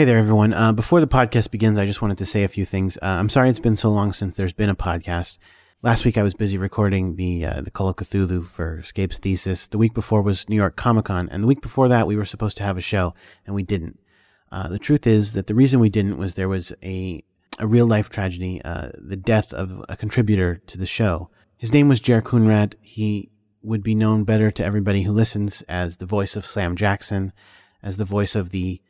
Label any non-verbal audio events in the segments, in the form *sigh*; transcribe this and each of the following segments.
Hey there, everyone. Uh, before the podcast begins, I just wanted to say a few things. Uh, I'm sorry it's been so long since there's been a podcast. Last week I was busy recording the uh, the Call of Cthulhu for Scape's thesis. The week before was New York Comic Con, and the week before that we were supposed to have a show, and we didn't. Uh, the truth is that the reason we didn't was there was a a real life tragedy, uh, the death of a contributor to the show. His name was Jack Coonrat. He would be known better to everybody who listens as the voice of Slam Jackson, as the voice of the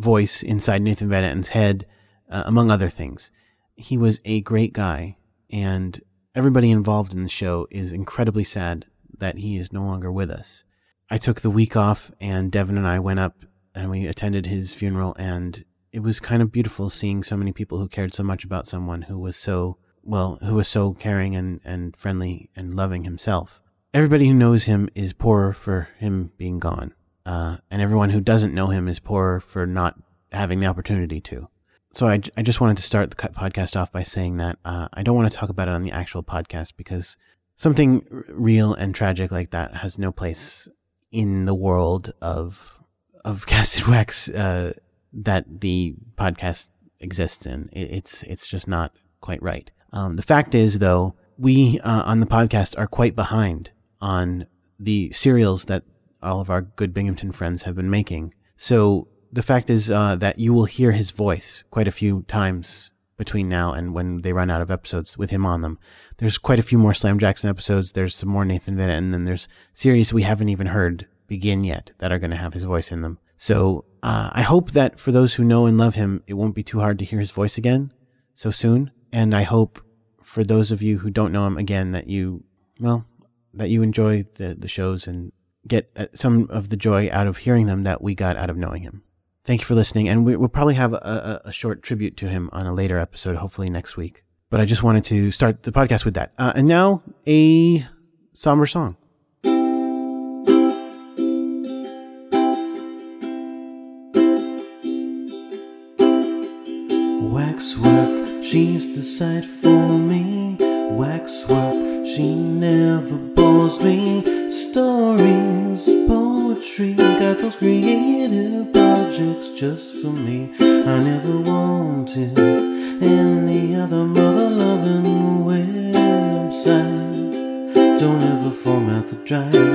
voice inside Nathan Van Etten's head, uh, among other things. He was a great guy, and everybody involved in the show is incredibly sad that he is no longer with us. I took the week off, and Devin and I went up and we attended his funeral, and it was kind of beautiful seeing so many people who cared so much about someone who was so well, who was so caring and, and friendly and loving himself. Everybody who knows him is poorer for him being gone. Uh, and everyone who doesn't know him is poorer for not having the opportunity to. So I, I just wanted to start the podcast off by saying that uh, I don't want to talk about it on the actual podcast because something real and tragic like that has no place in the world of of *laughs* Cast and Wax uh, that the podcast exists in. It, it's it's just not quite right. Um, the fact is, though, we uh, on the podcast are quite behind on the serials that all of our good Binghamton friends have been making. So the fact is uh, that you will hear his voice quite a few times between now and when they run out of episodes with him on them. There's quite a few more Slam Jackson episodes. There's some more Nathan Van and then there's series we haven't even heard begin yet that are going to have his voice in them. So uh, I hope that for those who know and love him, it won't be too hard to hear his voice again so soon. And I hope for those of you who don't know him again that you, well, that you enjoy the, the shows and get uh, some of the joy out of hearing them that we got out of knowing him. Thank you for listening, and we, will probably have a, a, short tribute to him on a later episode, hopefully next week. But I just wanted to start the podcast with that. Uh, and now, a somber song. Waxwork, she's the sight for me. Waxwork, she never bores me. Stories, poetry, got those creative projects just for me. I never wanted any other mother loving website. Don't ever format the drive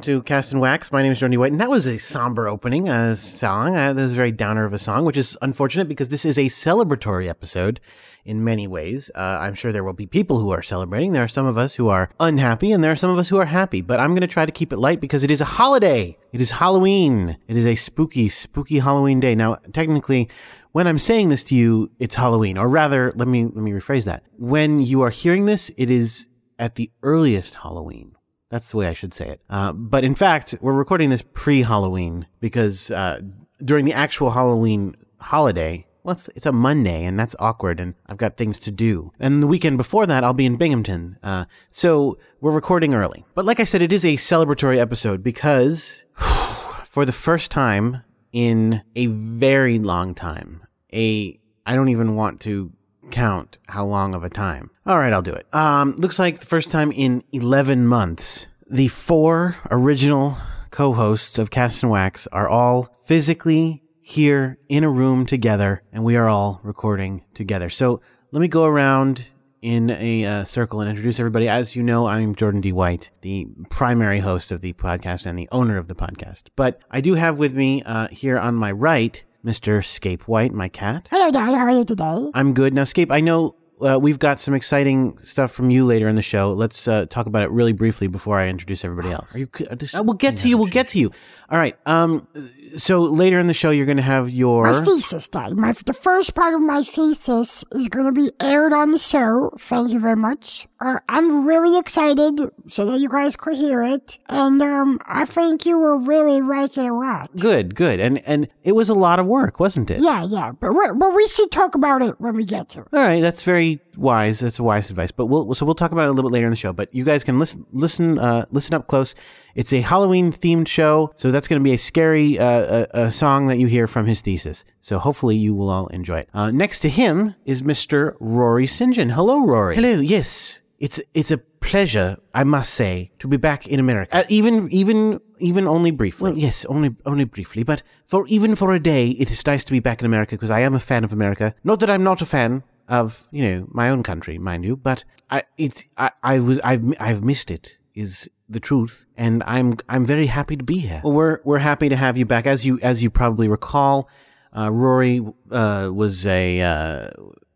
welcome to Cast and Wax. My name is Jordan White, and that was a somber opening uh, song. Uh, this is a very downer of a song, which is unfortunate because this is a celebratory episode in many ways. Uh, I'm sure there will be people who are celebrating. There are some of us who are unhappy, and there are some of us who are happy. But I'm going to try to keep it light because it is a holiday. It is Halloween. It is a spooky, spooky Halloween day. Now, technically, when I'm saying this to you, it's Halloween, or rather, let me let me rephrase that. When you are hearing this, it is at the earliest Halloween. That's the way I should say it. Uh, but in fact, we're recording this pre Halloween because uh, during the actual Halloween holiday, well, it's, it's, a Monday and that's awkward and I've got things to do. And the weekend before that, I'll be in Binghamton. Uh, so we're recording early. But like I said, it is a celebratory episode because *sighs* for the first time in a very long time, a, I don't even want to count how long of a time. All right, I'll do it. Um, looks like the first time in 11 months, the four original co-hosts of Cast and Wax are all physically here in a room together and we are all recording together. So let me go around in a uh, circle and introduce everybody. As you know, I'm Jordan D. White, the primary host of the podcast and the owner of the podcast. But I do have with me uh, here on my right Mr. Scape White, my cat. Hello, Dad. How are you today? I'm good. Now, Scape, I know uh, we've got some exciting stuff from you later in the show. Let's uh, talk about it really briefly before I introduce everybody else. Are you? Uh, we'll get to you. We'll get to you. All right. Um. So later in the show, you're going to have your My thesis, Dad. My, the first part of my thesis is going to be aired on the show. Thank you very much. Uh, I'm really excited so that you guys could hear it. And um, I think you will really like it a lot. good, good, and and it was a lot of work, wasn't it? Yeah, yeah. But, we but we should talk about it when we get to it. All right, that's very wise. That's a wise advice. But we'll so we'll talk about it a little bit later in the show. But you guys can listen listen uh, listen up close. It's a Halloween themed show, so that's going to be a scary uh, uh, uh, song that you hear from his thesis. So hopefully you will all enjoy it. Uh, next to him is Mr. Rory St. John. Hello, Rory. Hello. Yes, it's it's a pleasure, I must say, to be back in America. Uh, even even even only briefly. Well, yes, only only briefly. But for even for a day, it is nice to be back in America because I am a fan of America. Not that I'm not a fan of you know my own country, mind you, but I it's I, I was I've I've missed it. Is the truth, and I'm I'm very happy to be here. Well, we're we're happy to have you back. As you as you probably recall, uh, Rory uh, was a uh,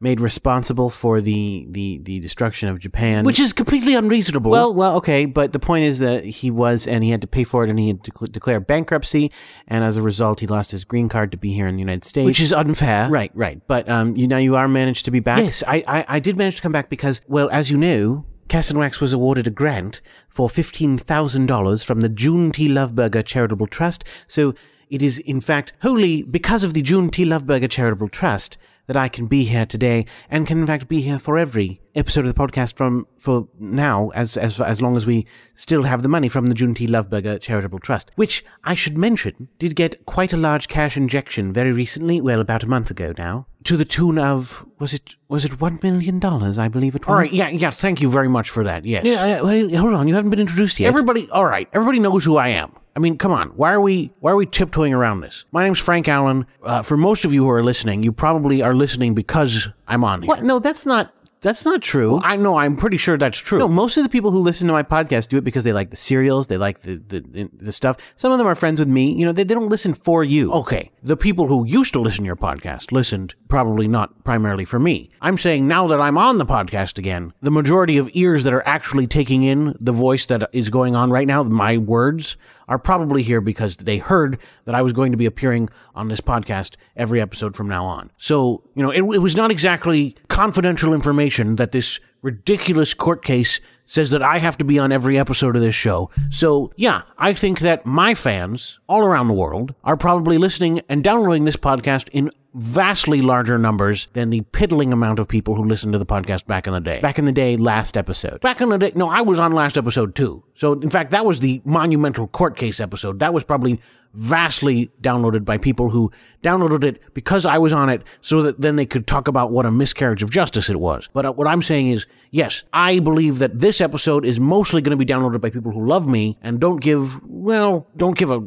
made responsible for the, the the destruction of Japan, which is completely unreasonable. Well, well, okay, but the point is that he was, and he had to pay for it, and he had to decl- declare bankruptcy, and as a result, he lost his green card to be here in the United States, which is unfair. Right, right. But um, you now you are managed to be back. Yes, I, I I did manage to come back because, well, as you know. Cast and Wax was awarded a grant for $15,000 from the June T. Loveberger Charitable Trust. So it is, in fact, wholly because of the June T. Loveberger Charitable Trust that I can be here today and can, in fact, be here for every episode of the podcast from for now, as as as long as we still have the money from the June T. Loveberger Charitable Trust, which I should mention did get quite a large cash injection very recently, well, about a month ago now, to the tune of was it was it one million dollars? I believe it was. All right, yeah, yeah. Thank you very much for that. Yes. Yeah. well, hold on, you haven't been introduced yet. Everybody, all right. Everybody knows who I am. I mean, come on. Why are we why are we tiptoeing around this? My name's Frank Allen. Uh, for most of you who are listening, you probably are listening because I'm on here. What? No, that's not that's not true. I know. I'm pretty sure that's true. No, most of the people who listen to my podcast do it because they like the serials, they like the the, the stuff. Some of them are friends with me. You know, they, they don't listen for you. Okay, the people who used to listen to your podcast listened probably not primarily for me. I'm saying now that I'm on the podcast again, the majority of ears that are actually taking in the voice that is going on right now, my words, are probably here because they heard that I was going to be appearing on this podcast every episode from now on. So, you know, it, it was not exactly confidential information that this ridiculous court case says that I have to be on every episode of this show. So, yeah, I think that my fans all around the world are probably listening and downloading this podcast in vastly larger numbers than the piddling amount of people who listened to the podcast back in the day. Back in the day, last episode. Back in the day, no, I was on last episode too. So, in fact, that was the monumental court case episode. That was probably vastly downloaded by people who downloaded it because I was on it so that then they could talk about what a miscarriage of justice it was. But uh, what I'm saying is, yes, I believe that this episode is mostly going to be downloaded by people who love me and don't give, well, don't give a,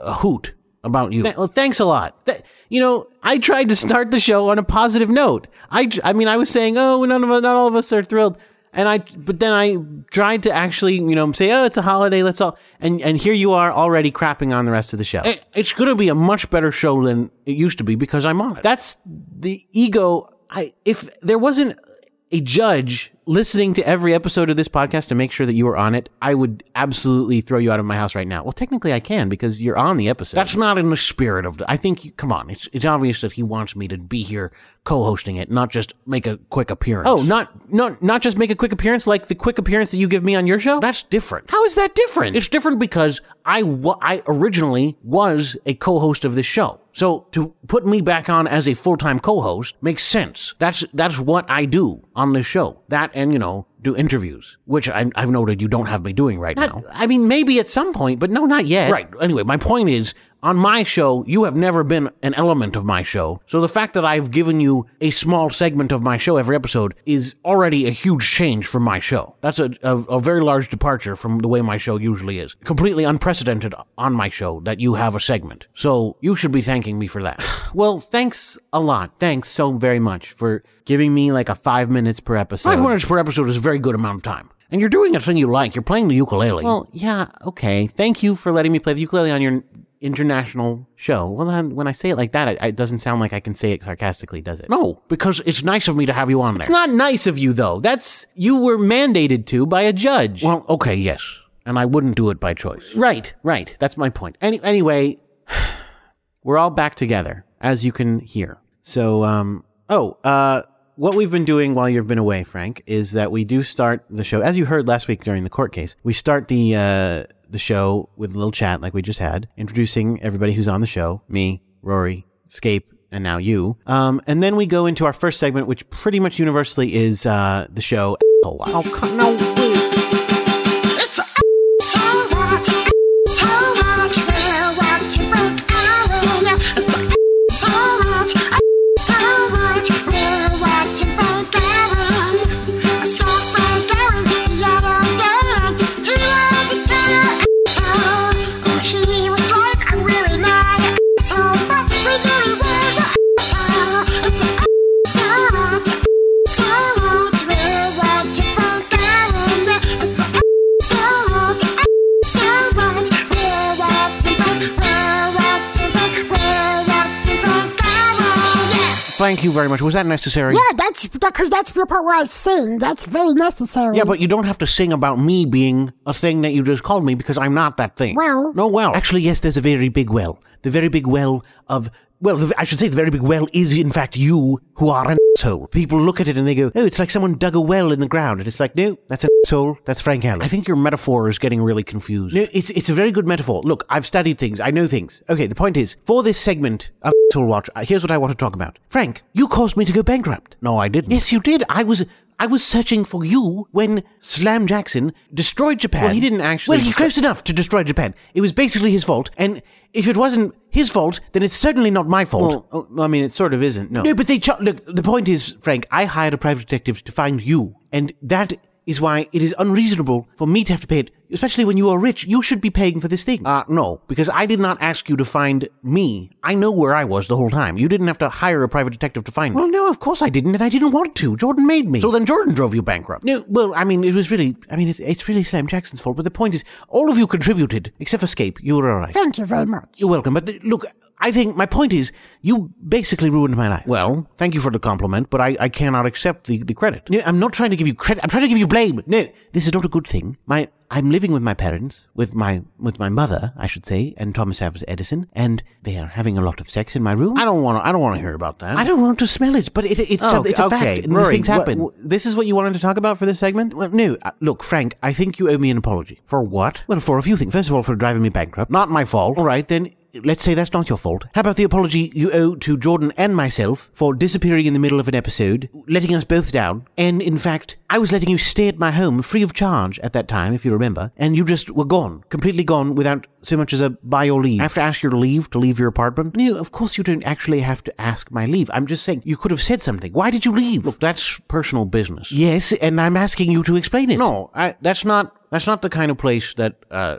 a hoot about you. well, thanks a lot. Th- you know, I tried to start the show on a positive note. I, I mean, I was saying, oh, none of not all of us are thrilled. And I, but then I tried to actually, you know, say, oh, it's a holiday, let's all, and, and here you are already crapping on the rest of the show. It- it's going to be a much better show than it used to be because I'm on it. That's the ego. I, if there wasn't a judge listening to every episode of this podcast to make sure that you are on it, I would absolutely throw you out of my house right now. Well, technically I can because you're on the episode. That's not in the spirit of the, I think, you, come on, it's, it's obvious that he wants me to be here co-hosting it, not just make a quick appearance. Oh, not, not, not just make a quick appearance like the quick appearance that you give me on your show? That's different. How is that different? It's different because I, wa- I originally was a co-host of this show. So to put me back on as a full-time co-host makes sense. That's that's what I do on this show. That and you know do interviews, which I, I've noted you don't have me doing right now. I mean, maybe at some point, but no, not yet. Right. Anyway, my point is, on my show, you have never been an element of my show. So the fact that I've given you a small segment of my show every episode is already a huge change from my show. That's a, a, a very large departure from the way my show usually is. Completely unprecedented on my show that you have a segment. So you should be thanking me for that. *sighs* well, thanks a lot. Thanks so very much for giving me like a five minutes per episode. Five minutes per episode is a very good amount of time. And you're doing a thing you like. You're playing the ukulele. Well, yeah, okay. Thank you for letting me play the ukulele on your international show. Well, then, when I say it like that, it, it doesn't sound like I can say it sarcastically, does it? No, because it's nice of me to have you on there. It's not nice of you, though. That's, you were mandated to by a judge. Well, okay, yes. And I wouldn't do it by choice. Right, right. That's my point. Any, anyway, *sighs* we're all back together, as you can hear. So, um, oh, uh, what we've been doing while you've been away, Frank, is that we do start the show, as you heard last week during the court case, we start the, uh, the show with a little chat like we just had, introducing everybody who's on the show, me, Rory, Scape, and now you. Um, and then we go into our first segment, which pretty much universally is, uh, the show. Oh, no, Thank you very much. Was that necessary? yeah. That's because that's the part where I sing. That's very necessary. Yeah, but you don't have to sing about me being a thing that you just called me because I'm not that thing. Well- no well. Actually, yes, there's a very big well. The very big well of well, the, I should say the very big well is in fact you who are an asshole. People look at it and they go, "Oh, it's like someone dug a well in the ground," and it's like, "No, that's an asshole. That's Frank Allen." I think your metaphor is getting really confused. No, it's it's a very good metaphor. Look, I've studied things. I know things. Okay, the point is, for this segment of Asshole Watch, uh, here's what I want to talk about. Frank, you caused me to go bankrupt. No, I didn't. Yes, you did. I was. I was searching for you when Slam Jackson destroyed Japan. Well, he didn't actually. Well, he close enough to destroy Japan. It was basically his fault, and if it wasn't his fault, then it's certainly not my fault. Well, oh, I mean, it sort of isn't. No, no, but they look. The point is, Frank, I hired a private detective to find you, and that is why it is unreasonable for me to have to pay it. Especially when you are rich, you should be paying for this thing. Uh, no, because I did not ask you to find me. I know where I was the whole time. You didn't have to hire a private detective to find me. Well, no, of course I didn't, and I didn't want to. Jordan made me. So then Jordan drove you bankrupt. No, well, I mean, it was really, I mean, it's, it's really Slam Jackson's fault, but the point is, all of you contributed, except for Scape. You were alright. Thank you very much. You're welcome. But th- look, I think my point is, you basically ruined my life. Well, thank you for the compliment, but I, I cannot accept the, the credit. No, I'm not trying to give you credit. I'm trying to give you blame. No, this is not a good thing. My I'm living with my parents, with my with my mother, I should say, and Thomas Alva Edison, and they are having a lot of sex in my room. I don't want to. I don't want to hear about that. I don't want to smell it, but it, it's Oh, a, it's a okay. fact. Rory, things happen. wha- this is what you wanted to talk about for this segment? Well, no. Uh, look, Frank, I think you owe me an apology. For what? Well, for a few things. First of all, for driving me bankrupt. Not my fault. All right, then. Let's say that's not your fault. How about the apology you owe to Jordan and myself for disappearing in the middle of an episode, letting us both down, and in fact, I was letting you stay at my home free of charge at that time, if you remember, and you just were gone, completely gone without so much as a by your leave. I have to ask your leave to leave your apartment? No, of course you don't actually have to ask my leave. I'm just saying you could have said something. Why did you leave? Look, that's personal business. Yes, and I'm asking you to explain it. No, I, that's not that's not the kind of place that uh,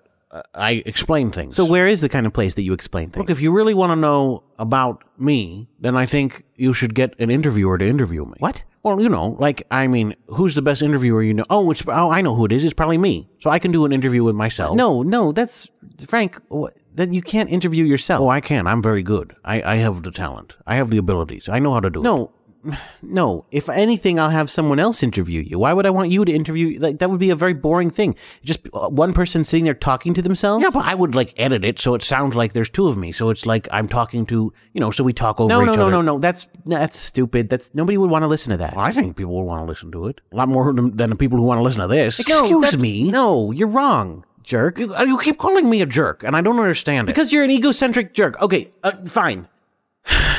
I explain things. So where is the kind of place that you explain things? Look, if you really want to know about me, then I think you should get an interviewer to interview me. What? Well, you know, like I mean, who's the best interviewer you know? Oh, it's oh, I know who it is. It's probably me. So I can do an interview with myself. No, no, that's Frank. Then you can't interview yourself. Oh, I can. I'm very good. I, I have the talent. I have the abilities. I know how to do it. No, no. If anything, I'll have someone else interview you. Why would I want you to interview? Like that would be a very boring thing. Just uh, one person sitting there talking to themselves. Yeah, but I would like edit it so it sounds like there's two of me. So it's like I'm talking to you know. So we talk over No, each no, other. no, no, no. That's that's stupid. That's nobody would want to listen to that. I think people would want to listen to it a lot more than, the people who want to listen to this. Excuse that's- me. No, you're wrong. Jerk. You, uh, you keep calling me a jerk, and I don't understand it. Because you're an egocentric jerk. Okay, uh, fine. *sighs* *sighs*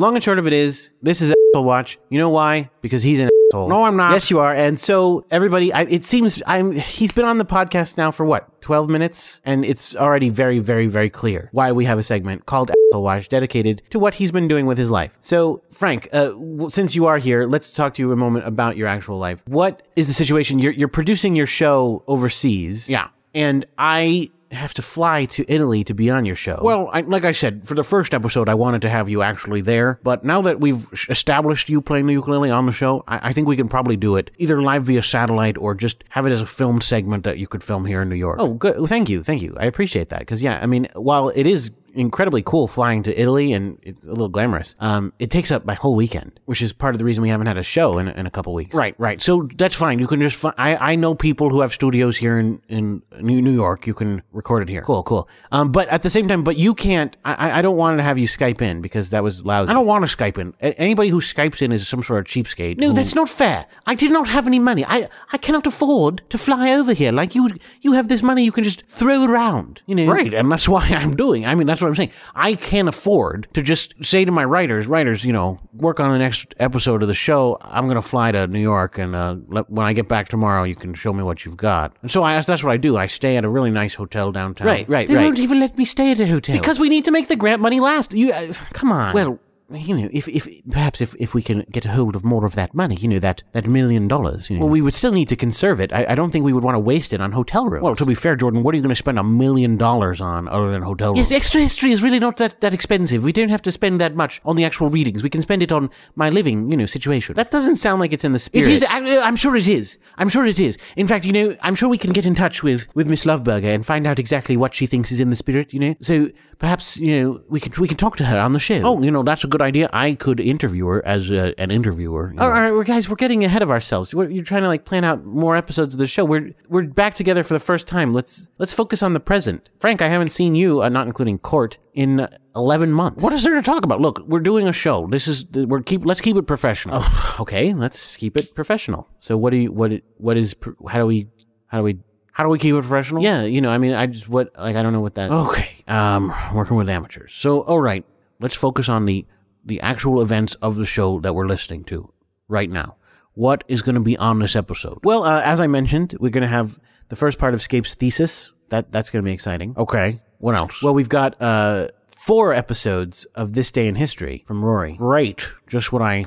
Long and short of it is, this is asshole watch. You know why? Because he's an asshole. No, I'm not. Yes, you are. And so everybody, I, it seems I'm. He's been on the podcast now for what, twelve minutes, and it's already very, very, very clear why we have a segment called Asshole Watch dedicated to what he's been doing with his life. So, Frank, uh, since you are here, let's talk to you a moment about your actual life. What is the situation? You're you're producing your show overseas. Yeah. and I have to fly to Italy to be on your show. Well, I, like I said, for the first episode, I wanted to have you actually there. But now that we've established you playing the ukulele on the show, I, I think we can probably do it either live via satellite or just have it as a filmed segment that you could film here in New York. Oh, good. Well, thank you. Thank you. I appreciate that. Because, yeah, I mean, while it is incredibly cool flying to Italy and it's a little glamorous, um, it takes up my whole weekend, which is part of the reason we haven't had a show in, in a couple weeks. Right, right. So that's fine. You can just. Fi- I I know people who have studios here in in New York. You can record it here. Cool, cool. Um, but at the same time, but you can't, I, I- I don't want to have you Skype in because that was lousy. I don't want to Skype in. A- Anybody who Skypes in is some sort of cheapskate. No, who- that's not fair. I did not have any money. I, I cannot afford to fly over here. Like you, you have this money you can just throw around. You know, Right, and that's why I'm doing. I mean, that's what I'm saying. I can't afford to just say to my writers, writers, you know, work on the next episode of the show. I'm going to fly to New York, and uh, let, when I get back tomorrow, you can show me what you've got. And so I, that's what I do. I stay at a really nice hotel downtown. Right, right, They right. won't even let me stay at a hotel because we need to make the grant money last. You, uh, come on. Well, you know, if if perhaps if, if we can get a hold of more of that money, you know, that that million dollars, you know. well, we would still need to conserve it. I, I don't think we would want to waste it on hotel rooms. well, to be fair, Jordan, what are you going to spend a million dollars on other than hotel rooms? Yes, extra history is really not that, that expensive. We don't have to spend that much on the actual readings. We can spend it on my living, you know, situation. That doesn't sound like it's in the spirit. is. I- uh, I'm sure it is. I'm sure it is. In fact, you know, I'm sure we can get in touch with with Miss Loveberger and find out exactly what she thinks is in the spirit. You know, so perhaps you know we can we can talk to her on the show. Oh, you know, that's a good idea. I could interview her as a, an interviewer. All right, all right, guys, we're getting ahead of ourselves. We're, you're trying to like plan out more episodes of the show. We're we're back together for the first time. Let's let's focus on the present. Frank, I haven't seen you, uh, not including Court, in eleven months. What is there to talk about? Look, we're doing a show. This is we're keep. Let's keep it professional. Oh, *laughs* okay, let's keep it professional. So what do you what what is how do we how do we How do we keep it professional? yeah you know I mean I just what like I don't know what that Okay. Um, working with amateurs. So, all right, let's focus on the the actual events of the show that we're listening to right now. What is going to be on this episode? Well, uh, as I mentioned, we're going to have the first part of Scape's thesis. That that's going to be exciting. Okay. What else? Well, we've got uh, four episodes of This Day in History from Rory. great. Just what I,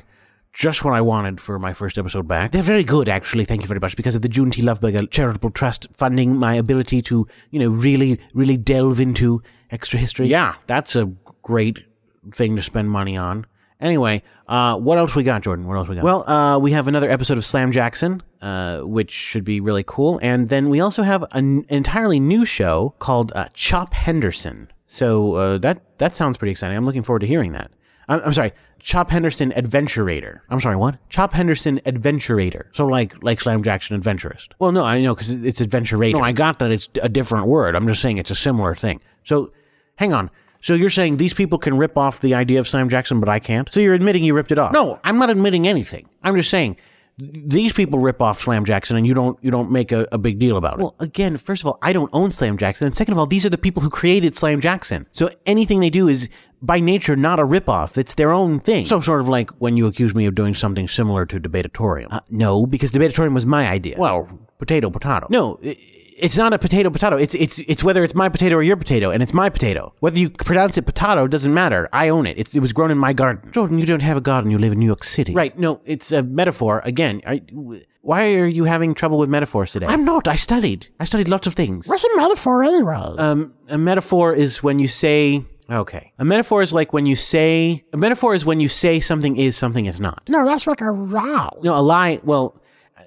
just what I wanted for my first episode back. They're very good, actually. Thank you very much because of the June T. Loveberger Charitable Trust funding my ability to, you know, really, really delve into extra history. Yeah, that's a great thing to spend money on. Anyway, uh, what else we got, Jordan? What else we got? Well, uh, we have another episode of Slam Jackson, uh, which should be really cool. And then we also have an entirely new show called uh, Chop Henderson. So uh, that that sounds pretty exciting. I'm looking forward to hearing that. I'm, I'm sorry, Chop Henderson Adventurator. I'm sorry, what? Chop Henderson Adventurator. So like like Slam Jackson Adventurist. Well, no, I know because it's Adventurator. No, I got that it's a different word. I'm just saying it's a similar thing. So, hang on. So you're saying these people can rip off the idea of Slam Jackson, but I can't? so you're admitting you ripped it off? No, I'm not admitting anything. I'm just saying these people rip off Slam Jackson, and you don't you don't make a, a big deal about it. Well, again, first of all, I don't own Slam Jackson. And second of all, these are the people who created Slam Jackson. So anything they do is by nature not a ripoff. It's their own thing. So sort of like when you accuse me of doing something similar to Debatatorium. Uh, no, because Debatatorium was my idea. well, potato, potato. no, it's not a potato potato. It's it's it's whether it's my potato or your potato, and it's my potato. Whether you pronounce it potato doesn't matter. I own it. It's, it was grown in my garden. Jordan, you don't have a garden. You live in New York City. Right? No, it's a metaphor. Again, are, why are you having trouble with metaphors today? I'm not. I studied. I studied lots of things. What's a metaphor anyway? um, a metaphor is when you say. Okay, a metaphor is like when you say. A metaphor is when you say something is something it's not. no, that's like a lie. No, a lie. Well,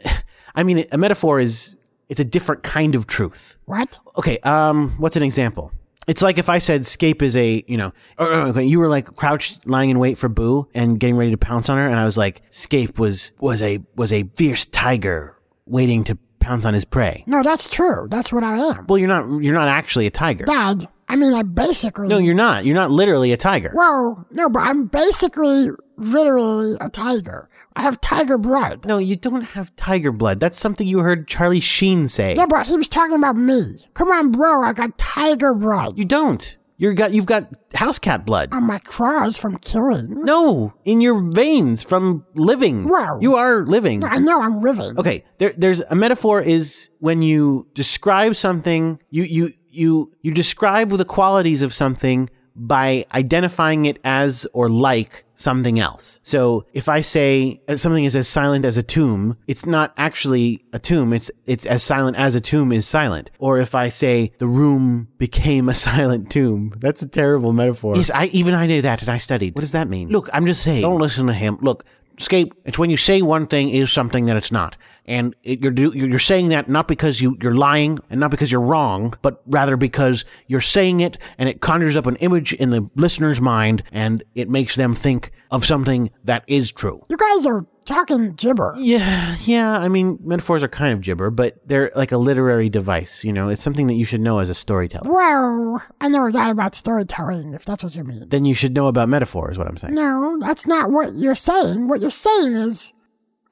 *laughs* I mean, a metaphor is it's a different kind of truth. What? Okay, um, what's an example? It's like if I said Scape is a, you know, or, *clears throat* or, okay, you were like crouched, lying in wait for Boo and getting ready to pounce on her, and I was like, Scape was was a was a fierce tiger waiting to pounce on his prey. No, that's true. That's what I am. Well, you're not you're not actually a tiger. Dad, I mean, I basically. No, you're not. You're not literally a tiger. Whoa, no, but I'm basically literally a tiger. I have tiger blood. No, you don't have tiger blood. That's something you heard Charlie Sheen say. Yeah, but he was talking about me. Come on, bro, I got tiger blood. You don't. You're got you've got house cat blood. On my claws from killing. No, in your veins from living. Wow. You are living. I know I'm living. Okay, there, there's a metaphor is when you describe something, you you you you describe the qualities of something by identifying it as or like something else. So if I say uh, something is as silent as a tomb, it's not actually a tomb. It's it's as silent as a tomb is silent. Or if I say the room became a *laughs* silent tomb, that's a terrible metaphor. Yes, I even I knew that and I studied. What does that mean? Look, I'm just saying. Don't listen to him. Look, Scape. It's when you say one thing is something that it's not, and it, you're you're saying that not because you you're lying and not because you're wrong, but rather because you're saying it and it conjures up an image in the listener's mind and it makes them think of something that is true. You guys are talking gibber. Yeah, yeah. I mean, metaphors are kind of gibber, but they're like a literary device. You know, it's something that you should know as a storyteller. Well, I know a lot about storytelling, if that's what you mean. Then you should know about metaphors. What I'm saying. No, that's not what you're saying. What you're saying is,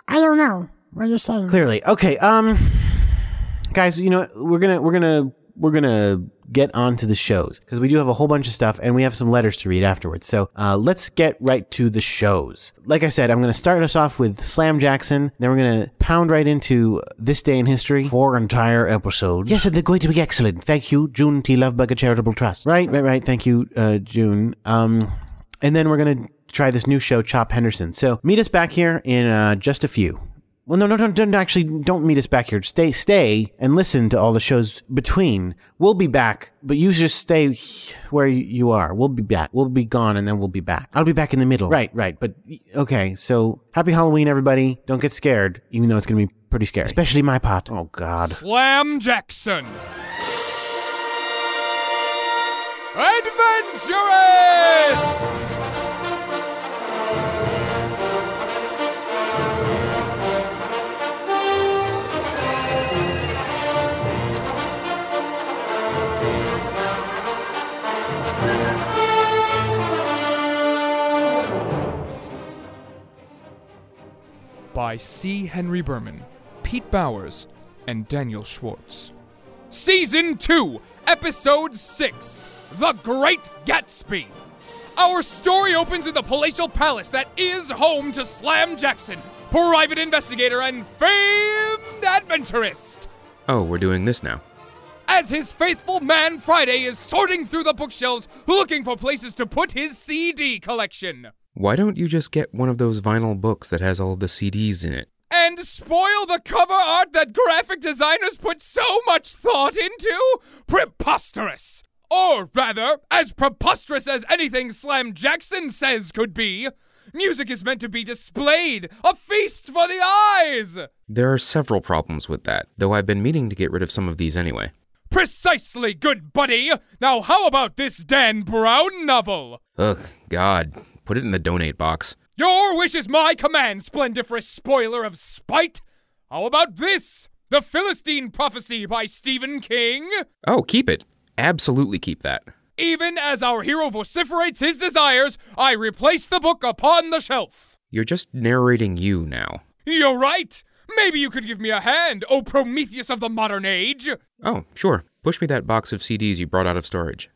I don't know what you're saying. Clearly, okay. Um, guys, you know we're gonna we're gonna we're gonna get on to the shows because we do have a whole bunch of stuff and we have some letters to read afterwards. So uh, let's get right to the shows. Like I said, I'm going to start us off with Slam Jackson. Then we're going to pound right into this day in history. Four entire episodes. Yes, and they're going to be excellent. Thank you, June T. Loveberger Charitable Trust. Right, right, right. Thank you, uh, June. Um, and then we're going to try this new show, Chop Henderson. So meet us back here in uh, just a few. Well, no, no, don't, don't actually don't meet us back here. Stay, stay, and listen to all the shows between. We'll be back, but you just stay where you are. We'll be back. We'll be gone, and then we'll be back. I'll be back in the middle. Right, right. But okay, so happy Halloween, everybody. Don't get scared, even though it's gonna be pretty scary, especially my pot. Oh God. Slam Jackson. Adventurist! By C. Henry Berman, Pete Bowers, and Daniel Schwartz. Season 2, Episode 6 The Great Gatsby. Our story opens in the palatial palace that is home to Slam Jackson, private investigator and famed adventurist. Oh, we're doing this now. As his faithful man Friday is sorting through the bookshelves looking for places to put his CD collection. Why don't you just get one of those vinyl books that has all the CDs in it? And spoil the cover art that graphic designers put so much thought into? Preposterous! Or rather, as preposterous as anything Slam Jackson says could be. Music is meant to be displayed, a feast for the eyes! There are several problems with that, though I've been meaning to get rid of some of these anyway. Precisely, good buddy! Now, how about this Dan Brown novel? Ugh, God. Put it in the donate box. Your wish is my command, splendiferous spoiler of spite! How about this? The Philistine Prophecy by Stephen King? Oh, keep it. Absolutely keep that. Even as our hero vociferates his desires, I replace the book upon the shelf. You're just narrating you now. You're right! Maybe you could give me a hand, O Prometheus of the modern age! Oh, sure. Push me that box of CDs you brought out of storage.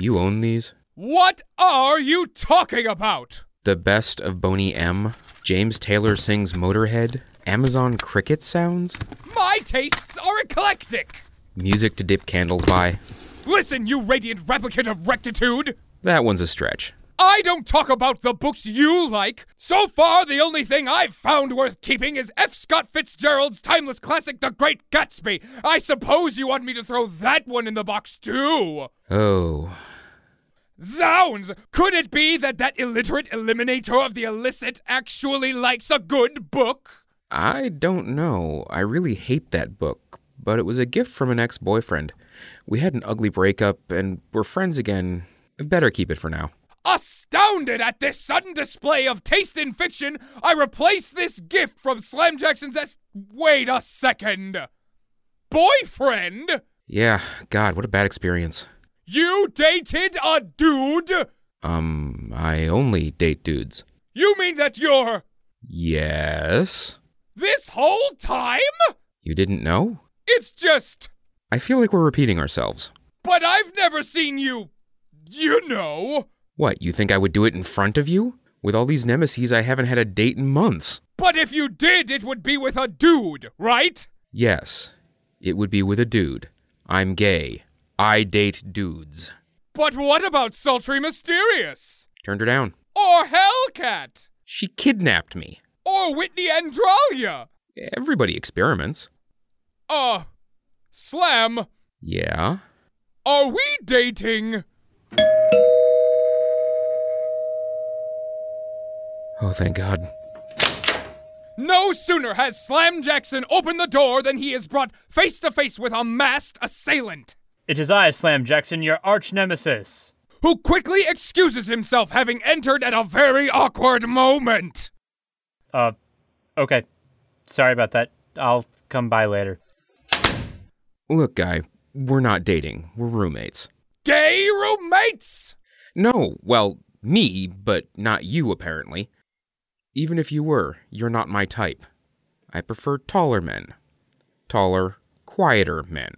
You own these? What are you talking about? The best of Boney M. James Taylor sings Motorhead. Amazon cricket sounds. My tastes are eclectic! Music to dip candles by. Listen, you radiant replicant of rectitude! That one's a stretch. I don't talk about the books you like. So far, the only thing I've found worth keeping is F. Scott Fitzgerald's timeless classic, The Great Gatsby. I suppose you want me to throw that one in the box, too. Oh. Zounds! Could it be that that illiterate eliminator of the illicit actually likes a good book? I don't know. I really hate that book, but it was a gift from an ex boyfriend. We had an ugly breakup and we're friends again. Better keep it for now. Astounded at this sudden display of taste in fiction, I replace this gift from Slam Jackson's S. Wait a second! Boyfriend? Yeah, God, what a bad experience. You dated a dude? Um, I only date dudes. You mean that you're. Yes? This whole time? You didn't know? It's just. I feel like we're repeating ourselves. But I've never seen you. You know. What, you think I would do it in front of you? With all these nemesis, I haven't had a date in months. But if you did, it would be with a dude, right? Yes, it would be with a dude. I'm gay. I date dudes. But what about Sultry Mysterious? Turned her down. Or Hellcat? She kidnapped me. Or Whitney Andralia? Everybody experiments. Uh, Slam, Yeah? are we dating? Oh, thank God. No sooner has Slam Jackson opened the door than he is brought face to face with a masked assailant, It is I, Slam Jackson, your arch nemesis. who quickly excuses himself having entered at a very awkward moment. Uh, okay. Sorry about that. I'll come by later. Look, guy, we're not dating. We're roommates. Gay roommates! No, well, me, but not you, apparently. Even if you were, you're not my type. I prefer taller men. Taller, quieter men.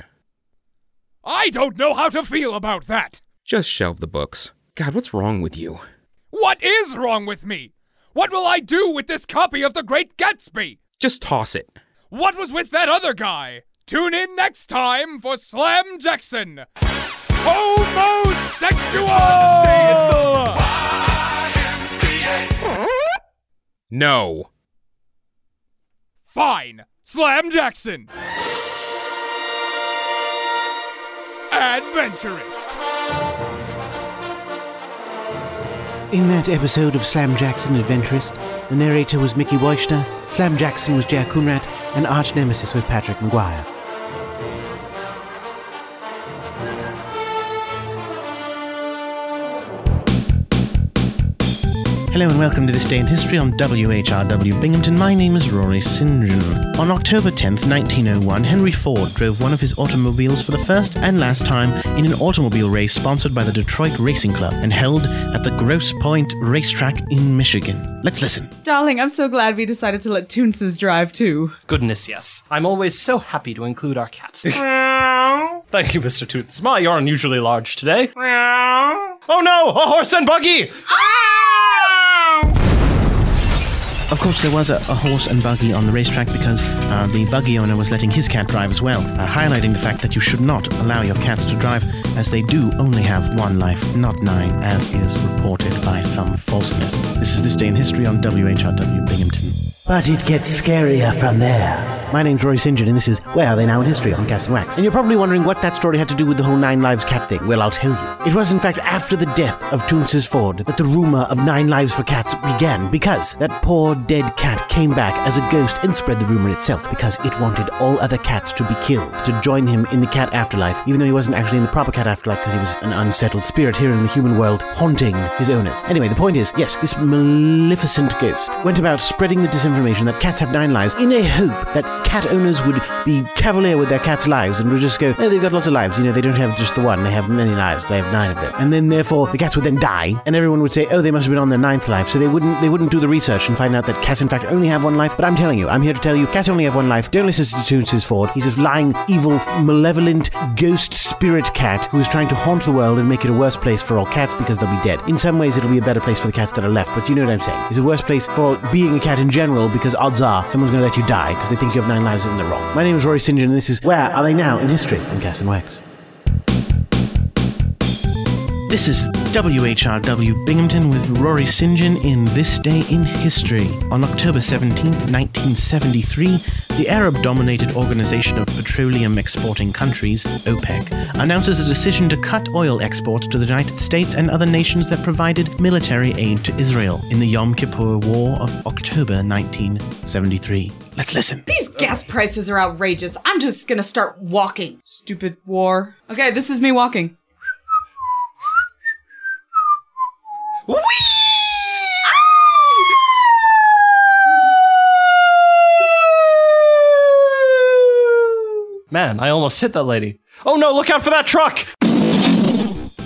I don't know how to feel about that. Just shelve the books. God, what's wrong with you? What is wrong with me? What will I do with this copy of The Great Gatsby? Just toss it. What was with that other guy? Tune in next time for Slam Jackson. Homosexual! No. Fine. Slam Jackson. Adventurist. In that episode of Slam Jackson Adventurist, the narrator was Mickey Weichner, Slam Jackson was Jack Coonrat, and Arch Nemesis was Patrick McGuire. Hello and welcome to This Day in History on WHRW Binghamton. My name is Rory St. John. On October 10th, 1901, Henry Ford drove one of his automobiles for the first and last time in an automobile race sponsored by the Detroit Racing Club and held at the Grosse Pointe Racetrack in Michigan. Let's listen. Darling, I'm so glad we decided to let Toonces drive too. Goodness, yes. I'm always so happy to include our cat. *laughs* Thank you, Mr. Toots. My, you're unusually large today. Oh no! A horse and buggy! Ah! Of course, there was a, a horse and buggy on the racetrack because uh, the buggy owner was letting his cat drive as well, uh, highlighting the fact that you should not allow your cats to drive, as they do only have one life, not nine, as is reported by some falseness. This is This Day in History on WHRW Binghamton. But it gets scarier from there. My name's Rory St. John, and this is Where Are They Now in History on Cast and Wax. And you're probably wondering what that story had to do with the whole Nine Lives cat thing. Well, I'll tell you. It was, in fact, after the death of Toonces Ford that the rumor of Nine Lives for Cats began, because that poor dead cat came back as a ghost and spread the rumor itself because it wanted all other cats to be killed to join him in the cat afterlife, even though he wasn't actually in the proper cat afterlife because he was an unsettled spirit here in the human world haunting his owners. Anyway, the point is, yes, this maleficent ghost went about spreading the disinformation that cats have nine lives in a hope that cat owners would be cavalier with their cats' lives and would just go, oh, they've got lots of lives. You know, they don't have just the one, they have many lives. They have nine of them. And then, therefore, the cats would then die, and everyone would say, oh, they must have been on their ninth life. So they wouldn't, they wouldn't do the research and find out that cats, in fact, only have one life. But I'm telling you, I'm here to tell you, cats only have one life. Don't listen to Toonces Ford. He's a lying, evil, malevolent, ghost spirit cat who is trying to haunt the world and make it a worse place for all cats because they'll be dead. In some ways, it'll be a better place for the cats that are left, but you know what I'm saying. It's a worse place for being a cat in general because odds are someone's going to let you die because they think you have nine lives and they're wrong. My name is Rory St. John, and this is Where Are They Now in History Cast and Wax. This is WHRW Binghamton with Rory St. John in This Day in History. On October 17, 1973, the Arab dominated Organization of Petroleum Exporting Countries, OPEC, announces a decision to cut oil exports to the United States and other nations that provided military aid to Israel in the Yom Kippur War of October 1973. Let's listen. These gas prices are outrageous. I'm just gonna start walking. Stupid war. Okay, this is me walking. Man, I almost hit that lady. Oh no, look out for that truck!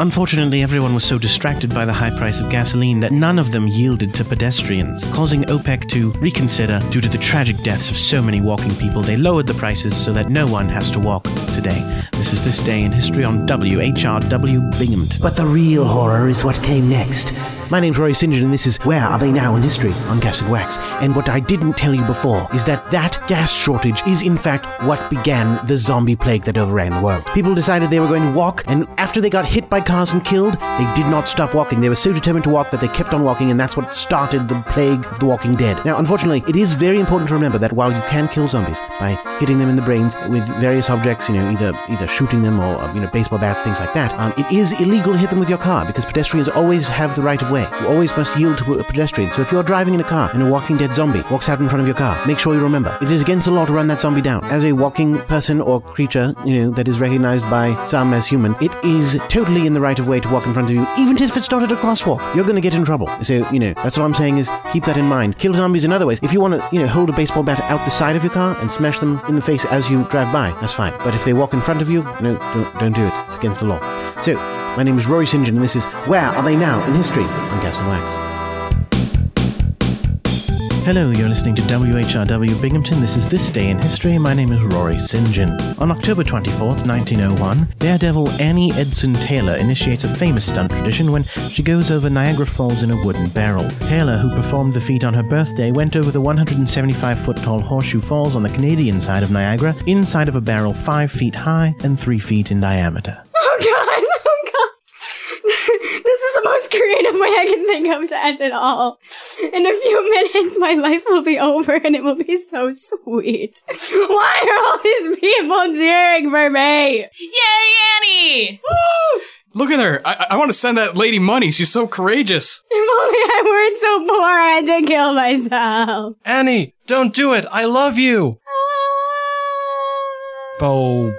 Unfortunately, everyone was so distracted by the high price of gasoline that none of them yielded to pedestrians, causing OPEC to reconsider due to the tragic deaths of so many walking people. They lowered the prices so that no one has to walk today. This is This Day in History on WHRW Binghamton. But the real horror is what came next. My name's Rory St. John, and this is Where Are They Now in History on Cast and Wax. And what I didn't tell you before is that that gas shortage is, in fact, what began the zombie plague that overran the world. People decided they were going to walk, and after they got hit by cars and killed, they did not stop walking. They were so determined to walk that they kept on walking, and that's what started the plague of the walking dead. Now, unfortunately, it is very important to remember that while you can kill zombies by hitting them in the brains with various objects, you know, either either shooting them or you know baseball bats, things like that, um, it is illegal to hit them with your car because pedestrians always have the right of way. You always must yield to a pedestrian. So if you're driving in a car and a walking dead zombie walks out in front of your car, make sure you remember it is against the law to run that zombie down. As a walking person or creature, you know, that is recognized by some as human, it is totally in the right of way to walk in front of you, even if it's not at a crosswalk. You're going to get in trouble. So, you know, that's what I'm saying is keep that in mind. Kill zombies in other ways. If you want to, you know, hold a baseball bat out the side of your car and smash them in the face as you drive by, that's fine. But if they walk in front of you, no, don't, don't do it. It's against the law. So, my name is Rory St. John, and this is Where Are They Now in History on Cast and Wax. Hello, you're listening to WHRW Binghamton. This is This Day in History. My name is Rory St. John. On October 24th, 1901, Daredevil Annie Edson Taylor initiates a famous stunt tradition when she goes over Niagara Falls in a wooden barrel. Taylor, who performed the feat on her birthday, went over the 175 foot tall Horseshoe Falls on the Canadian side of Niagara inside of a barrel 5 feet high and 3 feet in diameter. Oh god. *laughs* this is the most creative way I can think of to end it all. In a few minutes, my life will be over and it will be so sweet. *laughs* Why are all these people cheering for me? Yay, Annie! Look at her. I, I want to send that lady money. She's so courageous. *laughs* If only I weren't so poor, I had to kill myself. Annie, don't do it. I love you. Ah. Oh,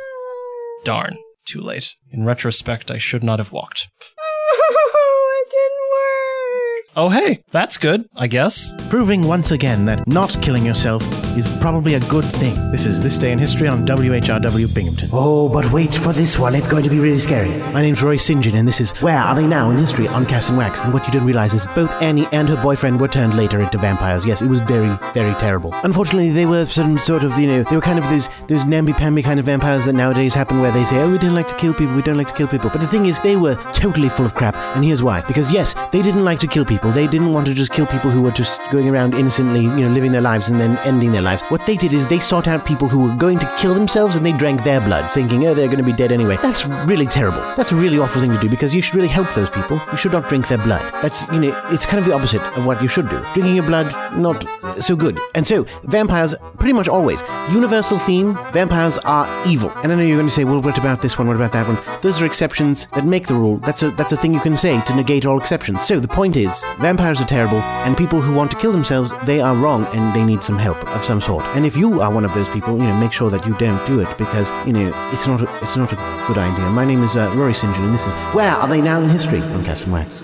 darn. Too late. In retrospect, I should not have walked. Oh, it didn't work. Oh, hey, that's good, I guess. Proving once again that not killing yourself is probably a good thing. This is This Day in History on WHRW Binghamton. Oh, but wait for this one. It's going to be really scary. My name's Roy St. John, and this is Where Are They Now in History on Cast and Wax. And what you don't realize is both Annie and her boyfriend were turned later into vampires. Yes, it was very, very terrible. Unfortunately, they were some sort of, you know, they were kind of those those namby-pamby kind of vampires that nowadays happen where they say, oh, we don't like to kill people, we don't like to kill people. But the thing is, they were totally full of crap, and here's why. Because yes, they didn't like to kill people. They didn't want to just kill people who were just going around innocently, you know, living their lives and then ending their lives. What they did is they sought out people who were going to kill themselves and they drank their blood, thinking, oh, they're going to be dead anyway. That's really terrible. That's a really awful thing to do because you should really help those people. You should not drink their blood. That's, you know, it's kind of the opposite of what you should do. Drinking your blood, not so good. And so, vampires, pretty much always, universal theme, vampires are evil. And I know you're going to say, well, what about this one? What about that one? Those are exceptions that make the rule. That's a, that's a thing you can say to negate all exceptions. So the point is, vampires are terrible, and people who want to kill themselves, they are wrong, and they need some help of some sort. And if you are one of those people, you know, make sure that you don't do it because, you know, it's not a, it's not a good idea. My name is uh, Rory St. John, and this is Where Are They Now in History on Cast Wax.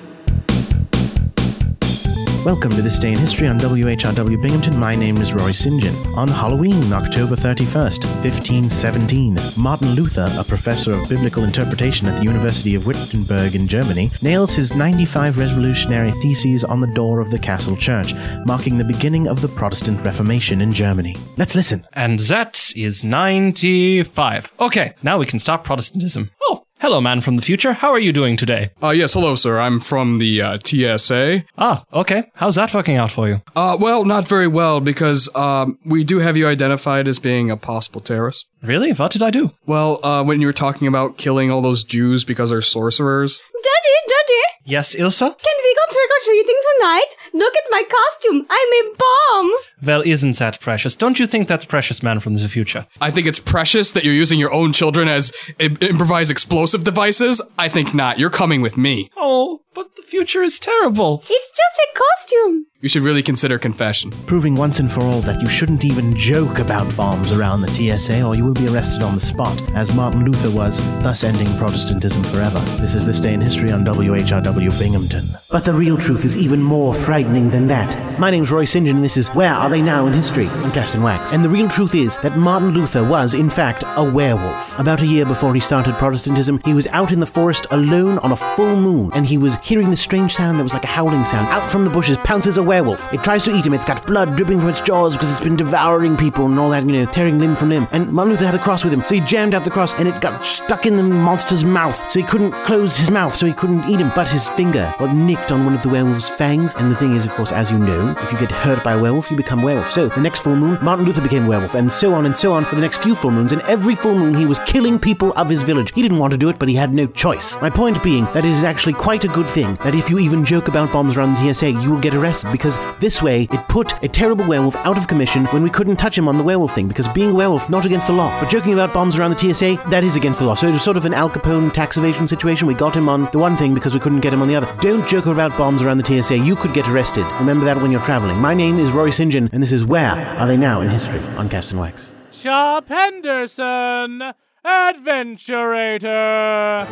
Welcome to This Day in History on WHRW Binghamton. My name is Roy St. John. On Halloween, October 31st, 1517, Martin Luther, a professor of biblical interpretation at the University of Wittenberg in Germany, nails his 95 revolutionary theses on the door of the castle church, marking the beginning of the Protestant Reformation in Germany. Let's listen. And that is 95. Okay, now we can start Protestantism. Oh, hello, man from the future. How are you doing today? Uh, yes, hello, sir. I'm from the uh, TSA. Ah, okay. How's that working out for you? Uh, well, not very well because um, we do have you identified as being a possible terrorist. Really? What did I do? Well, uh, when you were talking about killing all those Jews because they're sorcerers. Daddy, Daddy, Yes, Ilsa? can we go trick or treating tonight? Look at my costume. I'm a bomb. Well, isn't that precious? Don't you think that's precious, man from the future? I think it's precious that you're using your own children as I- improvised explosive devices. I think not. You're coming with me. Oh, but the future is terrible. It's just a costume. you should really consider confession. Proving once and for all that you shouldn't even joke about bombs around the TSA or you will be arrested on the spot, as Martin Luther was, thus ending Protestantism forever. This is This Day in History on WHRW Binghamton. But the real truth is even more frightening than that. My name's Roy St. John, and this is Where Are They Now in History on Cast and Wax. And the real truth is that Martin Luther was, in fact, a werewolf. About a year before he started Protestantism, he was out in the forest alone on a full moon, and he was hearing the strange sound that was like a howling sound. Out from the bushes pounces a werewolf. It tries to eat him. It's got blood dripping from its jaws because it's been devouring people and all that, you know, tearing limb from limb. And Martin Luther had a cross with him, so he jammed out the cross, and it got stuck in the monster's mouth, so he couldn't close his mouth, so he couldn't eat him. But his finger got nicked on one of the werewolf's fangs. And the thing is, of course, as you know, if you get hurt by a werewolf, you become werewolf. So the next full moon, Martin Luther became werewolf, and so on and so on for the next few full moons. And every full moon, he was killing people of his village. He didn't want to do it, but he had no choice. My point being that it is actually quite a good thing that if you even joke about bombs around the TSA, you will get arrested because this way it put a terrible werewolf out of commission when we couldn't touch him on the werewolf thing because being a werewolf not against the law, but joking about bombs around the TSA that is against the law. So it was sort of an Al Capone tax evasion situation. We got him on the one thing because we couldn't get him on the other. Don't joke about bombs around the TSA. You could get arrested. Remember that when you're traveling. My name is Roy St. John, and this is Where Are They Now in History on Cast and Wax. Chop Henderson, Adventurator.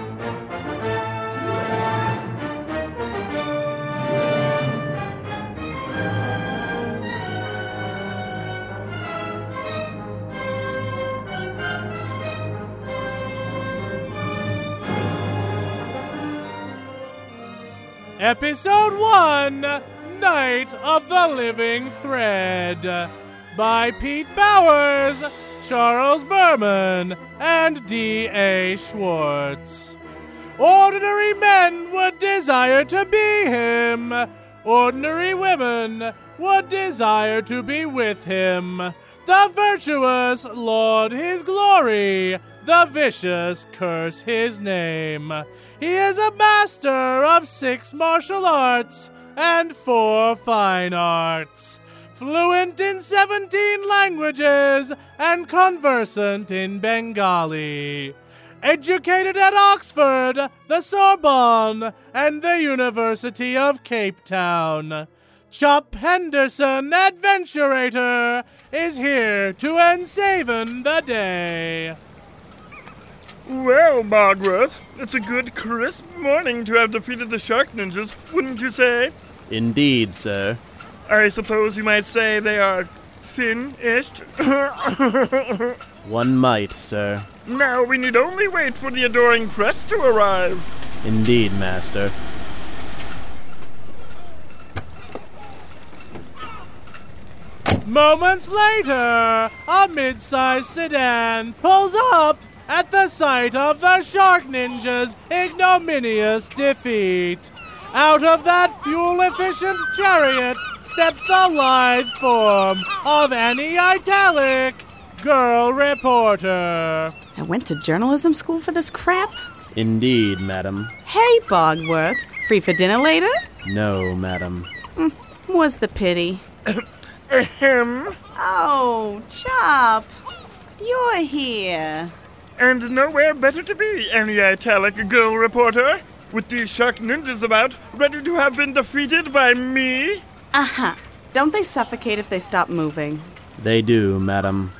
Episode 1 Night of the Living Thread by Pete Bowers, Charles Berman, and D.A. Schwartz. Ordinary men would desire to be him, ordinary women would desire to be with him. The virtuous laud his glory, the vicious curse his name. He is a master of six martial arts and four fine arts, fluent in 17 languages and conversant in Bengali. Educated at Oxford, the Sorbonne, and the University of Cape Town. Chop Henderson, adventurator, is here to ensaven the day. Well, Margaret, it's a good crisp morning to have defeated the shark ninjas, wouldn't you say? Indeed, sir. I suppose you might say they are finished. One might, sir. now we need only wait for the adoring press to arrive. Indeed, master. Moments later, a mid-sized sedan pulls up at the sight of the Shark Ninja's ignominious defeat. Out of that fuel-efficient chariot steps the lithe form of Annie Italic, girl reporter. I went to journalism school for this crap? Indeed, madam. Hey, Bogworth. Free for dinner later? No, madam. Hmm, was the pity. *coughs* Ahem. Oh, Chop. You're here. And nowhere better to be, Annie Italic, girl reporter. With these shark ninjas about, ready to have been defeated by me? Uh huh. Don't they suffocate if they stop moving? They do, madam.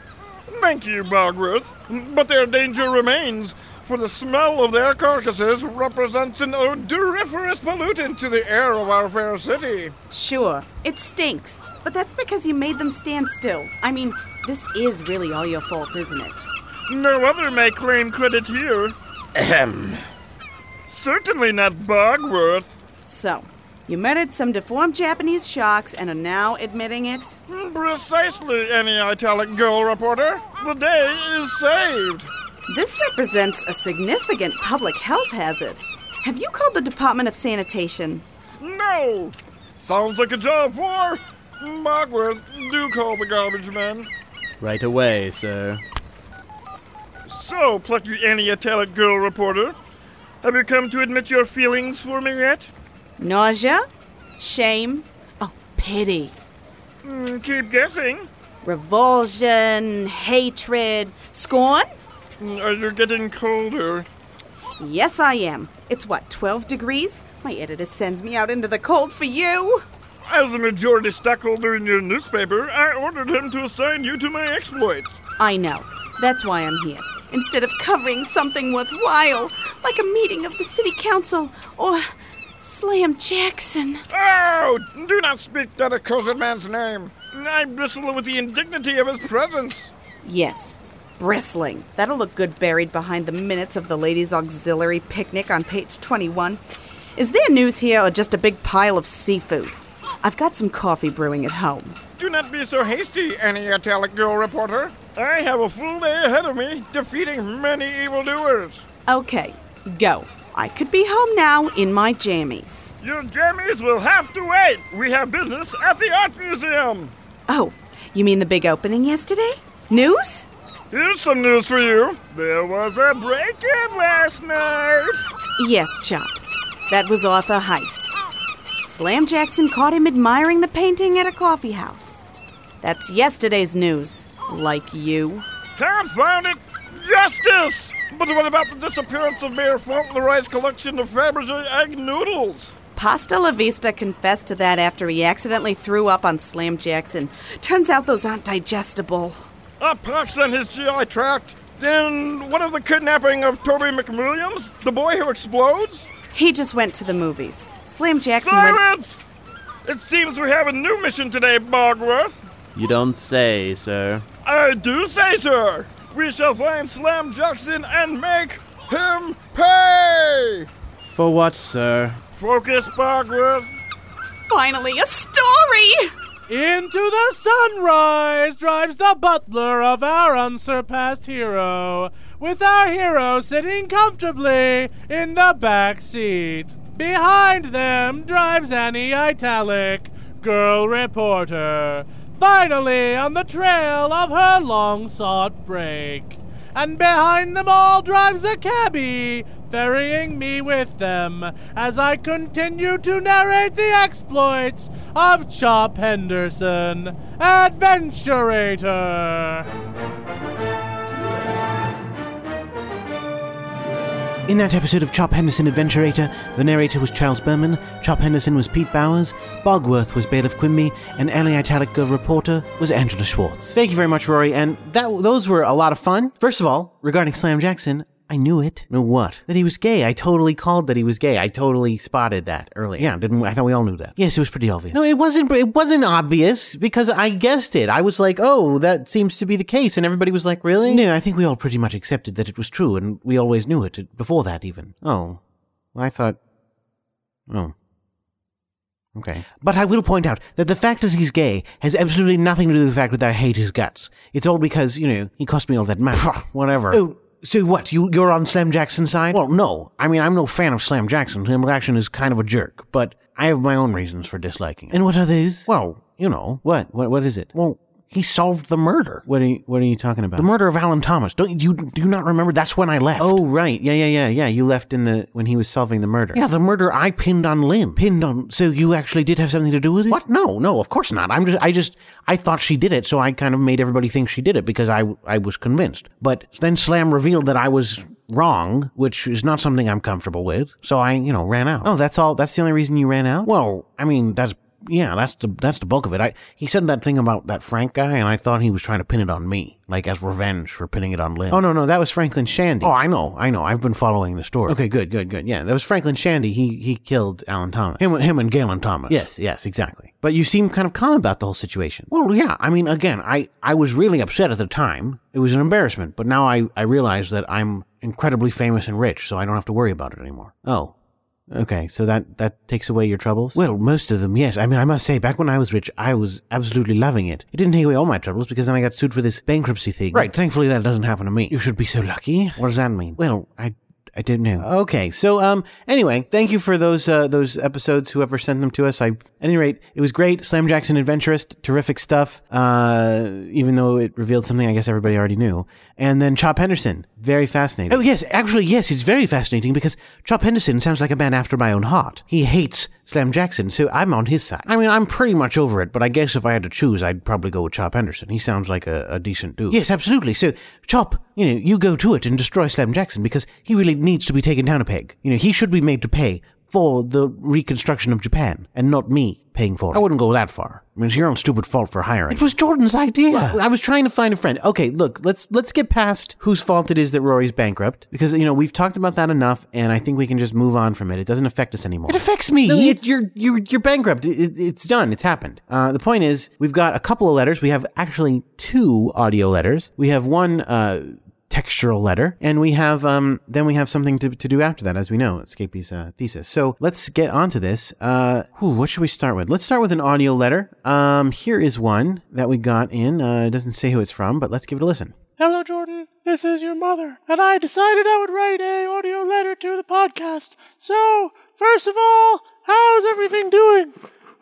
Thank you, Bogworth. But their danger remains, for the smell of their carcasses represents an odoriferous pollutant to the air of our fair city. Sure, it stinks. But that's because you made them stand still. I mean, this is really all your fault, isn't it? No other may claim credit here. Ahem. Certainly not Bogworth. So, you murdered some deformed Japanese sharks and are now admitting it? Precisely, Annie Italic girl reporter. The day is saved. This represents a significant public health hazard. Have you called the Department of Sanitation? No! Sounds like a job for Bogworth. Do call the garbage men. Right away, sir. So, plucky Annie Italic girl reporter, have you come to admit your feelings for me yet? Nausea? Shame? Oh, pity. Mm, keep guessing. Revulsion, hatred, scorn? Mm, Are you getting colder? Yes, I am. It's what, 12 degrees? My editor sends me out into the cold for you. As a majority stockholder in your newspaper, I ordered him to assign you to my exploits. I know. That's why I'm here. Instead of covering something worthwhile, like a meeting of the city council or Slam Jackson. Oh, do not speak that accursed man's name. I bristle with the indignity of his presence. Yes, bristling. That'll look good buried behind the minutes of the ladies' auxiliary picnic on page 21. Is there news here or just a big pile of seafood? I've got some coffee brewing at home. Do not be so hasty, Annie Italic Girl reporter. I have a full day ahead of me, defeating many evildoers. Okay, go. I could be home now in my jammies. Your jammies will have to wait. We have business at the art museum. Oh, you mean the big opening yesterday? News? Here's some news for you. There was a break-in last night. Yes, Chop. That was Arthur Heist. Slam Jackson caught him admiring the painting at a coffee house. That's yesterday's news. Like you. Confound it! Justice! But what about the disappearance of Mayor Fauntleroy's collection of Fabergé egg noodles? Pasta La Vista confessed to that after he accidentally threw up on Slam Jackson. Turns out those aren't digestible. A pox on his GI tract. Then what of the kidnapping of Toby McWilliams, the boy who explodes? He just went to the movies. Slam Jackson went. Silence! It seems we have a new mission today, Bogworth. You don't say, sir. I do say, sir. We shall find Slam Jackson and make him pay. For what, sir? Focus, Bogworth. Finally, a story! Into the sunrise drives the butler of our unsurpassed hero, with our hero sitting comfortably in the back seat. Behind them drives Annie Italic, girl reporter, finally on the trail of her long sought break. And behind them all drives a cabbie, ferrying me with them as I continue to narrate the exploits of Chop Henderson, Adventurator. In that episode of Chop Henderson Adventurator, the narrator was Charles Berman, Chop Henderson was Pete Bowers, Bogworth was Bailiff Quimby, and Ellie Italic Girl reporter was Angela Schwartz. Thank you very much, Rory, and that those were a lot of fun. First of all, regarding Slam Jackson, I knew it. Knew what? That he was gay. I totally called that he was gay. I totally spotted that earlier. Yeah, didn't I thought we all knew that. Yes, it was pretty obvious. No, it wasn't it wasn't obvious because I guessed it. I was like, "Oh, that seems to be the case." And everybody was like, "Really?" No, I think we all pretty much accepted that it was true and we always knew it uh, before that even. Oh. Well, I thought Oh. Okay. But I will point out that the fact that he's gay has absolutely nothing to do with the fact that I hate his guts. It's all because, you know, he cost me all that money. *laughs* Whatever. Oh, so what? You you're on Slam Jackson's side? Well, no. I mean, I'm no fan of Slam Jackson. Slam Jackson is kind of a jerk, but I have my own reasons for disliking. It. And what are those? Well, you know what? What what is it? Well, he solved the murder. What are you What are you talking about? The murder of Alan Thomas. Don't you do you not remember? That's when I left. Oh right, yeah, yeah, yeah, yeah. You left in the when he was solving the murder. Yeah, the murder I pinned on Lynn. Pinned on. So you actually did have something to do with it? What? No, no, of course not. I'm just I just I thought she did it, so I kind of made everybody think she did it because I I was convinced. But then Slam revealed that I was wrong, which is not something I'm comfortable with. So I, you know, ran out. Oh, that's all. That's the only reason you ran out? Well, I mean, that's yeah, that's the that's the bulk of it. I he said that thing about that Frank guy, and I thought he was trying to pin it on me, like as revenge for pinning it on Lynn. Oh no, no, that was Franklin Shandy. Oh, I know, I know. I've been following the story. Okay, good, good, good. Yeah, that was Franklin Shandy. He he killed Alan Thomas. Him, him and Galen Thomas. Yes, yes, exactly. But you seem kind of calm about the whole situation. Well, yeah. I mean, again, I I was really upset at the time. It was an embarrassment, but now I I realize that I'm incredibly famous and rich, so I don't have to worry about it anymore. Oh. Okay, so that that takes away your troubles? Well, most of them, yes. I mean, I must say, back when I was rich, I was absolutely loving it. It didn't take away all my troubles because then I got sued for this bankruptcy thing. Right, thankfully that doesn't happen to me. You should be so lucky. What does that mean? Well, I I didn't know. Okay, so um, anyway, thank you for those uh, those episodes. Whoever sent them to us, I any rate, it was great. Slam Jackson Adventurist, terrific stuff. Uh, even though it revealed something, I guess everybody already knew. And then Chop Henderson, very fascinating. Oh yes, actually yes, it's very fascinating because Chop Henderson sounds like a man after my own heart. He hates Slam Jackson, so I'm on his side. I mean, I'm pretty much over it, but I guess if I had to choose, I'd probably go with Chop Henderson. He sounds like a, a decent dude. Yes, absolutely. So, Chop, you know, you go to it and destroy Slam Jackson because he really needs to be taken down a peg. You know, he should be made to pay for the reconstruction of Japan and not me paying for it. I wouldn't go that far. I mean, it's your own stupid fault for hiring. It was Jordan's idea. I was trying to find a friend. Okay, look, let's let's get past whose fault it is that Rory's bankrupt because you know we've talked about that enough, and I think we can just move on from it. It doesn't affect us anymore. It affects me. No, you're you're you're bankrupt. It, it- it's done. It's happened. Uh, the point is, we've got a couple of letters. We have actually two audio letters. We have one. Uh, textural letter and we have um then we have something to, to do after that as we know escapee's uh, thesis so let's get on to this uh whew, what should we start with let's start with an audio letter um here is one that we got in uh it doesn't say who it's from but let's give it a listen Hello, Jordan. This is your mother. And I decided I would write a audio letter to the podcast. So, first of all, how's everything doing?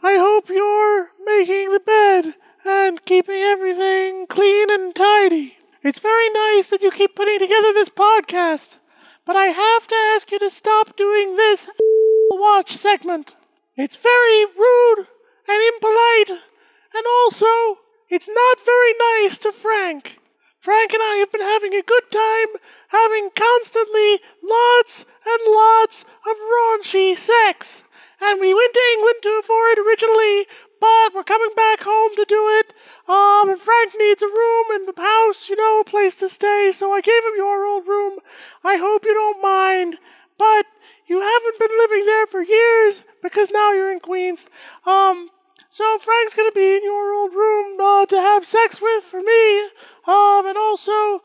I hope you're making the bed and keeping everything clean and tidy. It's very nice that you keep putting together this podcast. But I have to ask you to stop doing this *laughs* watch segment. It's very rude and impolite. And also, it's not very nice to Frank. Frank and I have been having a good time having constantly lots and lots of raunchy sex. And we went to England to for it originally, but we're coming back home to do it. Um, and Frank needs a room in the house, you know, a place to stay, so I gave him your old room. I hope you don't mind, but you haven't been living there for years because now you're in Queens. Um, so Frank's gonna be in your old room uh, to have sex with for me. Um, and also,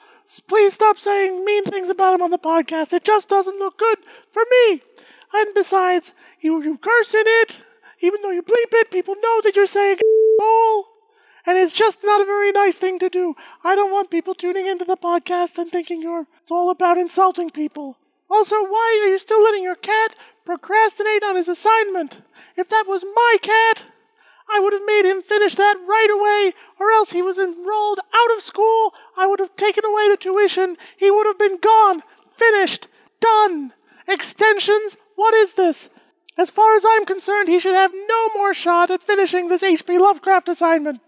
please stop saying mean things about him on the podcast. It just doesn't look good for me. And besides, you you curse in it, even though you bleep it, people know that you're saying *laughs* all. And it's just not a very nice thing to do. I don't want people tuning into the podcast and thinking you're it's all about insulting people. Also, why are you still letting your cat procrastinate on his assignment? If that was my cat, I would have made him finish that right away, or else he was enrolled out of school. I would have taken away the tuition. He would have been gone, finished, done. Extensions? What is this? As far as I'm concerned, he should have no more shot at finishing this H.P. Lovecraft assignment.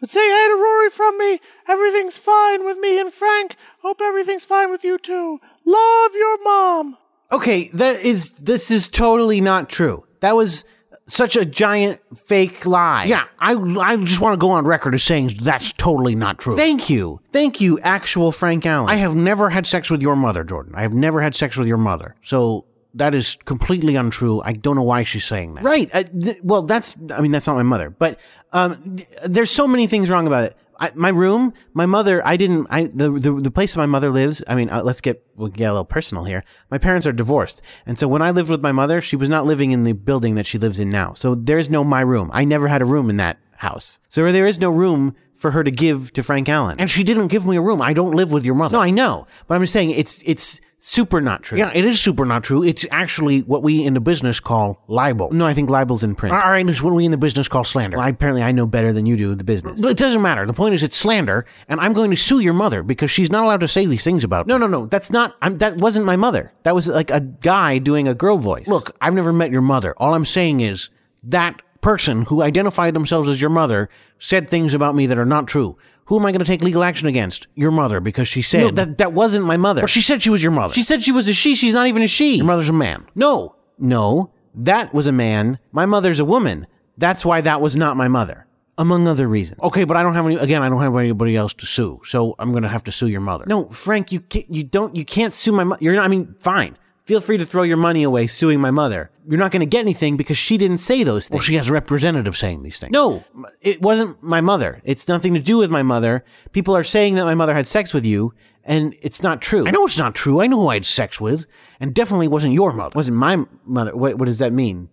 But say hi to Rory from me. Everything's fine with me and Frank. Hope everything's fine with you too. Love your mom. okay that is this is totally not true that was such a giant fake lie Yeah, I I just want to go on record as saying that's totally not true. Thank you. Thank you, actual Frank Allen. I have never had sex with your mother, Jordan. I have never had sex with your mother. So that is completely untrue. I don't know why she's saying that. Right. Uh, th- well, that's, I mean, that's not my mother, but um, th- there's so many things wrong about it. I, my room, my mother, I didn't, I, the, the, the place my mother lives, I mean, uh, let's get, we'll get a little personal here. My parents are divorced. And so when I lived with my mother, she was not living in the building that she lives in now. So there's no my room. I never had a room in that house. So there is no room for her to give to Frank Allen. And she didn't give me a room. I don't live with your mother. No, I know, but I'm just saying it's, it's super not true. Yeah, it is super not true. It's actually what we in the business call libel. No, I think libel's in print. All right, it's what we in the business call slander. Well, I, apparently I know better than you do the business. But it doesn't matter. The point is, it's slander, and I'm going to sue your mother because she's not allowed to say these things about me. No, no, no. That's not. I'm, that wasn't my mother. That was like a guy doing a girl voice. Look, I've never met your mother. All I'm saying is that person who identified themselves as your mother said things about me that are not true. Who am I going to take legal action against? Your mother, because she said no, that that wasn't my mother. But she said she was your mother. She said she was a she. She's not even a she. your mother's a man. No, no, that was a man. My mother's a woman. That's why that was not my mother, among other reasons. Okay, but I don't have any. Again, I don't have anybody else to sue, so I'm going to have to sue your mother. No, Frank, you can't, you don't you can't sue my mother. You're not. I mean, fine. Feel free to throw your money away suing my mother. You're not going to get anything because she didn't say those things. Well, she has a representative saying these things. No, it wasn't my mother. It's nothing to do with my mother. People are saying that my mother had sex with you, and it's not true. I know it's not true. I know who I had sex with, and definitely wasn't your mother. wasn't my mother. What, what does that mean?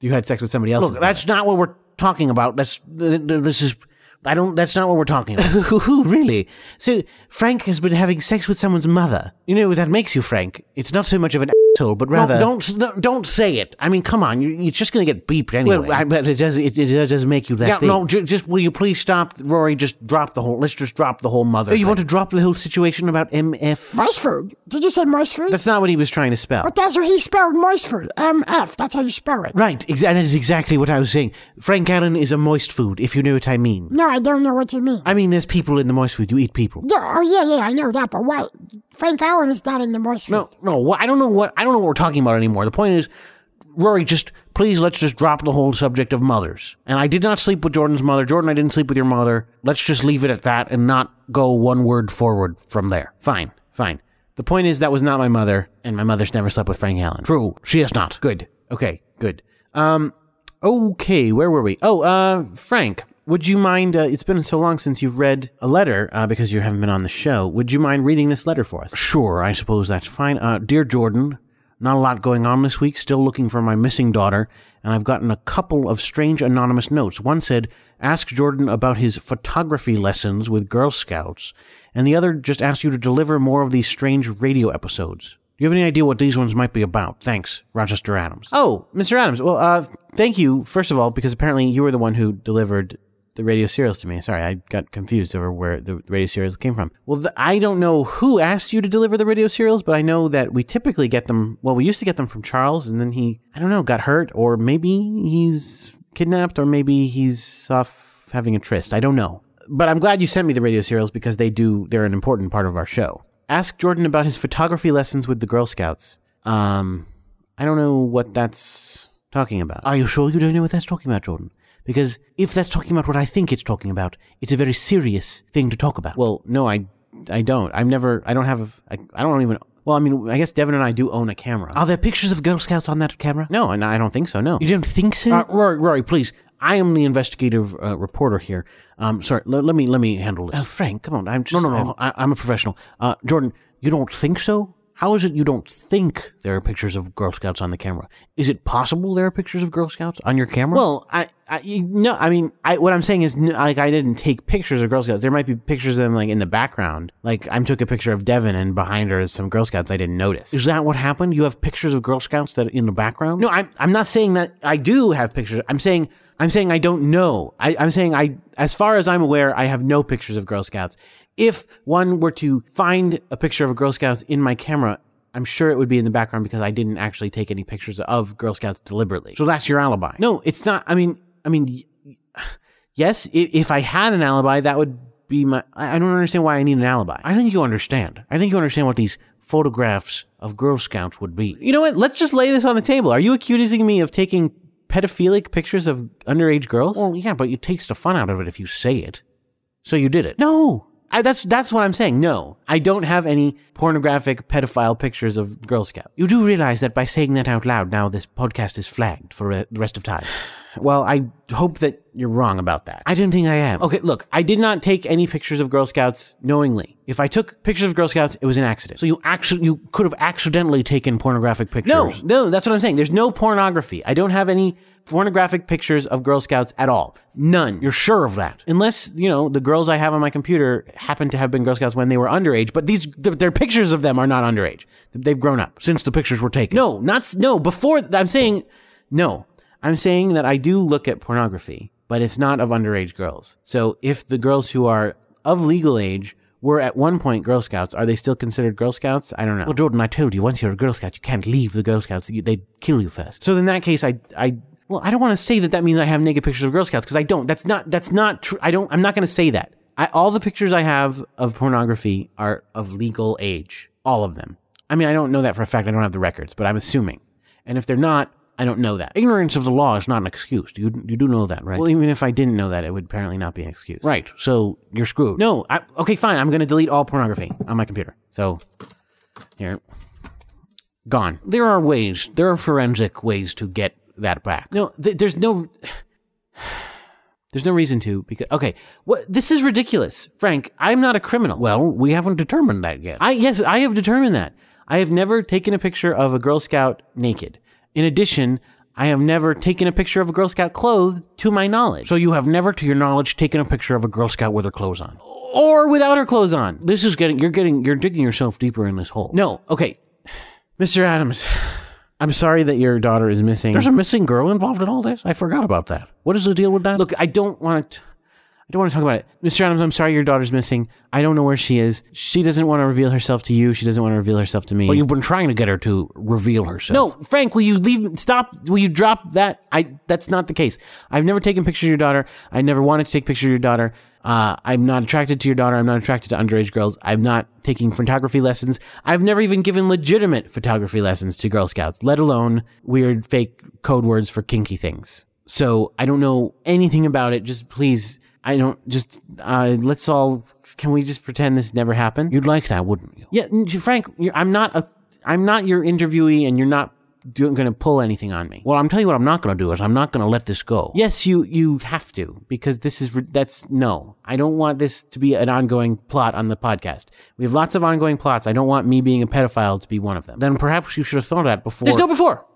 You had sex with somebody else? Look, that's not what we're talking about. That's th- th- this is. I don't. That's not what we're talking about. *laughs* really? So Frank has been having sex with someone's mother. You know that makes you, Frank? It's not so much of an asshole, but rather. No, don't no, don't say it. I mean, come on. You're, you're just going to get beeped anyway. Well, I, but it does. It, it does make you that. yeah, thing. no. J- just will you please stop, Rory? Just drop the whole. Let's just drop the whole mother. Oh, you thing. want to drop the whole situation about MF? Moist. Did you say moist? That's not what he was trying to spell. But that's what he spelled moist. M-F. That's how you spell it. Right, exa- that is exactly what I was saying. Frank Allen is a moist food, if you know what I mean. No, I don't know what you mean. I mean, there's people in the moist food. You eat people. Yeah, oh yeah, yeah, I know that, but what? Frank Allen is not in the moist food. No, no. What, I don't know what I don't know what we're talking about anymore. The point is, Rory, just please let's just drop the whole subject of mothers. And I did not sleep with Jordan's mother. Jordan, I didn't sleep with your mother. Let's just leave it at that and not go one word forward from there. Fine, fine. The point is that was not my mother, and my mother's never slept with Frank Allen. True, she has not. Good. Okay, good. Um, okay, where were we? Oh, uh, Frank, would you mind? Uh, it's been so long since you've read a letter uh, because you haven't been on the show. Would you mind reading this letter for us? Sure, I suppose that's fine. Uh, dear Jordan, not a lot going on this week. Still looking for my missing daughter, and I've gotten a couple of strange anonymous notes. One said, "Ask Jordan about his photography lessons with Girl Scouts," and the other just asked you to deliver more of these strange radio episodes. Do you have any idea what these ones might be about? Thanks, Rochester Adams. Oh, Mr. Adams. Well, uh, thank you first of all because apparently you were the one who delivered the radio serials to me. Sorry, I got confused over where the radio serials came from. Well, the, I don't know who asked you to deliver the radio serials, but I know that we typically get them. Well, we used to get them from Charles, and then he, I don't know, got hurt, or maybe he's kidnapped, or maybe he's off having a tryst. I don't know. But I'm glad you sent me the radio serials because they do, they're an important part of our show. Ask Jordan about his photography lessons with the Girl Scouts. Um, I don't know what that's talking about. Are you sure you don't know what that's talking about, Jordan? Because if that's talking about what I think it's talking about, it's a very serious thing to talk about. Well, no, I, I don't. I've never. I don't have. I, I don't even. Well, I mean, I guess Devin and I do own a camera. Are there pictures of Girl Scouts on that camera? No, and I don't think so. No, you don't think so? Uh, Rory, Rory, please. I am the investigative uh, reporter here. Um, sorry, l- let me let me handle this. Uh, Frank, come on. I'm just, no, no, no. I, I'm a professional. Uh, Jordan, you don't think so? How is it you don't think there are pictures of Girl Scouts on the camera? Is it possible there are pictures of Girl Scouts on your camera? Well, I, I you- no, I mean, I, what I'm saying is, like, I didn't take pictures of Girl Scouts. There might be pictures of them, like, in the background. Like, I took a picture of Devin, and behind her is some Girl Scouts I didn't notice. Is that what happened? You have pictures of Girl Scouts that are in the background? No, I'm, I'm not saying that I do have pictures. I'm saying, I'm saying I don't know. I, I'm saying I, as far as I'm aware, I have no pictures of Girl Scouts. If one were to find a picture of a Girl Scouts in my camera, I'm sure it would be in the background because I didn't actually take any pictures of Girl Scouts deliberately. So that's your alibi. No, it's not. I mean, I mean, yes, if I had an alibi, that would be my. I I don't understand why I need an alibi. I think you understand. I think you understand what these photographs of Girl Scouts would be. You know what? Let's just lay this on the table. Are you accusing me of taking pedophilic pictures of underage girls? Well, yeah, but it takes the fun out of it if you say it. So you did it. No. I, that's that's what I'm saying. No, I don't have any pornographic pedophile pictures of Girl Scouts. You do realize that by saying that out loud, now this podcast is flagged for the rest of time. *sighs* Well, I hope that you're wrong about that. I don't think I am. Okay, look, I did not take any pictures of Girl Scouts knowingly. If I took pictures of Girl Scouts, it was an accident. So you actually you could have accidentally taken pornographic pictures. No, no, that's what I'm saying. There's no pornography. I don't have any pornographic pictures of Girl Scouts at all. None. You're sure of that? Unless, you know, the girls I have on my computer happen to have been Girl Scouts when they were underage, but these th- their pictures of them are not underage. They've grown up since the pictures were taken. No, not no, before I'm saying no. I'm saying that I do look at pornography, but it's not of underage girls. So if the girls who are of legal age were at one point Girl Scouts, are they still considered Girl Scouts? I don't know. Well, Jordan, I told you, once you're a Girl Scout, you can't leave the Girl Scouts. You- They'd kill you first. So in that case, I, I, well, I don't want to say that that means I have naked pictures of Girl Scouts because I don't. That's not, that's not true. I don't, I'm not going to say that. I, all the pictures I have of pornography are of legal age. All of them. I mean, I don't know that for a fact. I don't have the records, but I'm assuming. And if they're not, I don't know that. Ignorance of the law is not an excuse. You, you do know that, right? Well, even if I didn't know that, it would apparently not be an excuse. Right. So you're screwed. No. I, okay, fine. I'm going to delete all pornography on my computer. So here. Gone. There are ways. There are forensic ways to get that back. No, th- there's no. *sighs* There's no reason to because okay, what this is ridiculous, Frank. I'm not a criminal. Well, we haven't determined that yet. I yes, I have determined that. I have never taken a picture of a Girl Scout naked. In addition, I have never taken a picture of a Girl Scout clothed to my knowledge. So you have never, to your knowledge, taken a picture of a Girl Scout with her clothes on. Or without her clothes on. This is getting you're getting you're digging yourself deeper in this hole. No, okay. *sighs* Mr. Adams, I'm sorry that your daughter is missing. There's a missing girl involved in all this? I forgot about that. What is the deal with that? Look, I don't want to. I don't want to talk about it. Mr. Adams, I'm sorry your daughter's missing. I don't know where she is. She doesn't want to reveal herself to you. She doesn't want to reveal herself to me. Well, you've been trying to get her to reveal herself. No, Frank, will you leave? Stop. Will you drop that? I. That's not the case. I've never taken pictures of your daughter. I never wanted to take pictures of your daughter. Uh, I'm not attracted to your daughter. I'm not attracted to underage girls. I'm not taking photography lessons. I've never even given legitimate photography lessons to Girl Scouts, let alone weird fake code words for kinky things. So I don't know anything about it. Just please, I don't, just, uh, let's all, can we just pretend this never happened? You'd like that, wouldn't you? Yeah, Frank, I'm not a, I'm not your interviewee and you're not going to pull anything on me. Well, I'm telling you what I'm not going to do is I'm not going to let this go. Yes, you you have to because this is that's no. I don't want this to be an ongoing plot on the podcast. We have lots of ongoing plots. I don't want me being a pedophile to be one of them. Then perhaps you should have thought of that before. There's no before.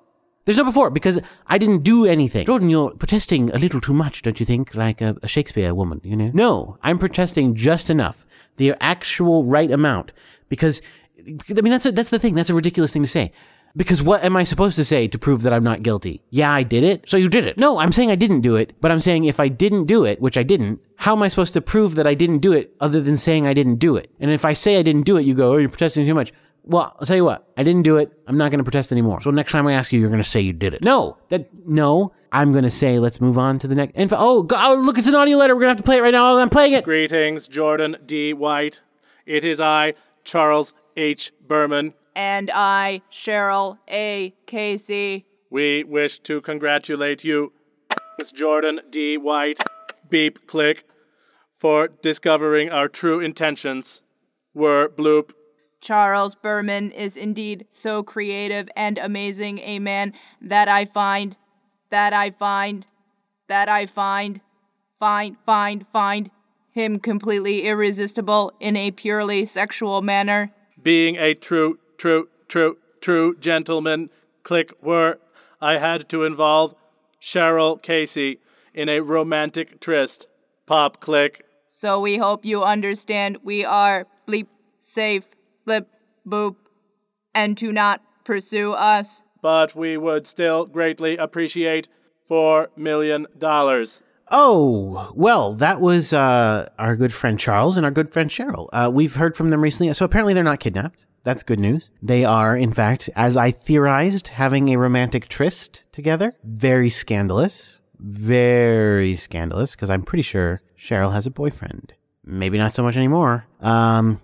There's no before because I didn't do anything. Jordan, you're protesting a little too much, don't you think? Like a, a Shakespeare woman, you know? No, I'm protesting just enough, the actual right amount, because I mean that's a, that's the thing. That's a ridiculous thing to say. Because what am I supposed to say to prove that I'm not guilty? Yeah, I did it. So you did it. No, I'm saying I didn't do it, but I'm saying if I didn't do it, which I didn't, how am I supposed to prove that I didn't do it other than saying I didn't do it? And if I say I didn't do it, you go, oh, you're protesting too much. Well, I'll tell you what, I didn't do it. I'm not going to protest anymore. So next time I ask you, you're going to say you did it. No, that, no, I'm going to say, let's move on to the next. And oh, go, oh, look, it's an audio letter. We're going to have to play it right now. I'm playing it. Greetings, Jordan D. White. It is I, Charles H. Berman. And I, Cheryl A. Casey. We wish to congratulate you, Miss Jordan D. White, beep click, for discovering our true intentions were bloop. Charles Berman is indeed so creative and amazing a man that I find, that I find, that I find, find, find, find him completely irresistible in a purely sexual manner. Being a true, true, true, true gentleman, click were, I had to involve Cheryl Casey in a romantic tryst. Pop click. So we hope you understand we are bleep safe, flip, boop, and to not pursue us. But we would still greatly appreciate $4 million. Oh, well, that was uh, our good friend Charles and our good friend Cheryl. Uh, we've heard from them recently. So apparently they're not kidnapped. That's good news. They are, in fact, as I theorized, having a romantic tryst together. Very scandalous. Very scandalous, because I'm pretty sure Cheryl has a boyfriend. Maybe not so much anymore. Um,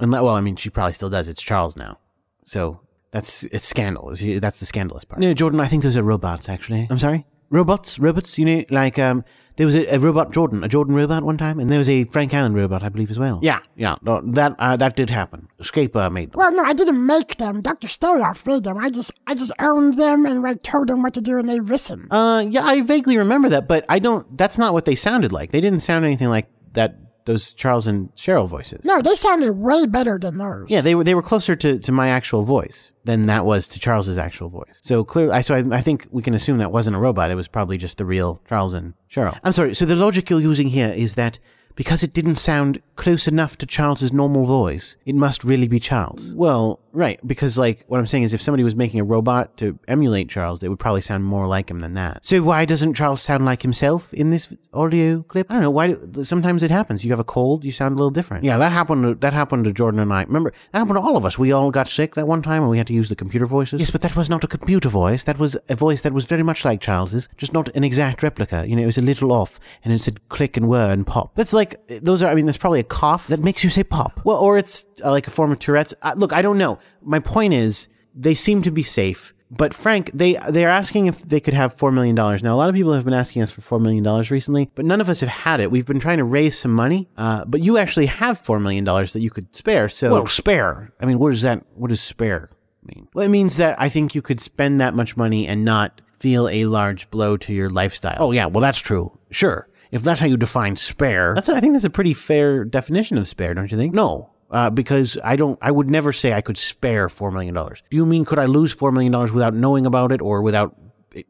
and well, I mean, she probably still does. It's Charles now. So that's it's scandal. That's the scandalous part. No, Jordan, I think those are robots, actually. I'm sorry? Robots? Robots? You know, like, um, there was a, a robot Jordan, a Jordan robot one time, and there was a Frank Allen robot, I believe, as well. Yeah, yeah, that uh, that did happen. Scape uh, made them. Well, no, I didn't make them. Dr. Stoloff made them. I just, I just owned them and like told them what to do, and they listened. Uh, yeah, I vaguely remember that, but I don't. That's not what they sounded like. They didn't sound anything like that. Those Charles and Cheryl voices. No, they sounded way better than those. Yeah, they were they were closer to, to my actual voice than that was to Charles's actual voice. So clearly, I so I, I think we can assume that wasn't a robot. It was probably just the real Charles and Cheryl. I'm sorry. So the logic you're using here is that because it didn't sound close enough to Charles's normal voice, it must really be Charles. Well, right, because like what I'm saying is if somebody was making a robot to emulate Charles, they would probably sound more like him than that. So why doesn't Charles sound like himself in this audio clip? I don't know. Why sometimes it happens. You have a cold, you sound a little different. Yeah, that happened to, that happened to Jordan and I. Remember, that happened to all of us. We all got sick that one time and we had to use the computer voices. Yes, but that was not a computer voice. That was a voice that was very much like Charles's, just not an exact replica. You know, it was a little off and it said click and whir and pop. That's like those are I mean, there's probably a cough that makes you say pop. Well, or it's uh, like a form of Tourette's. Uh, look, I don't know. My point is, they seem to be safe. But Frank, they they are asking if they could have four million dollars. Now, a lot of people have been asking us for four million dollars recently, but none of us have had it. We've been trying to raise some money, uh, but you actually have four million dollars that you could spare. So, well, spare. I mean, what does that? What does spare mean? Well, it means that I think you could spend that much money and not feel a large blow to your lifestyle. Oh yeah, well that's true. Sure if that's how you define spare, that's I think that's a pretty fair definition of spare, don't you think? No. Uh, because I don't, I would never say I could spare $4 million. Do you mean could I lose $4 million without knowing about it or without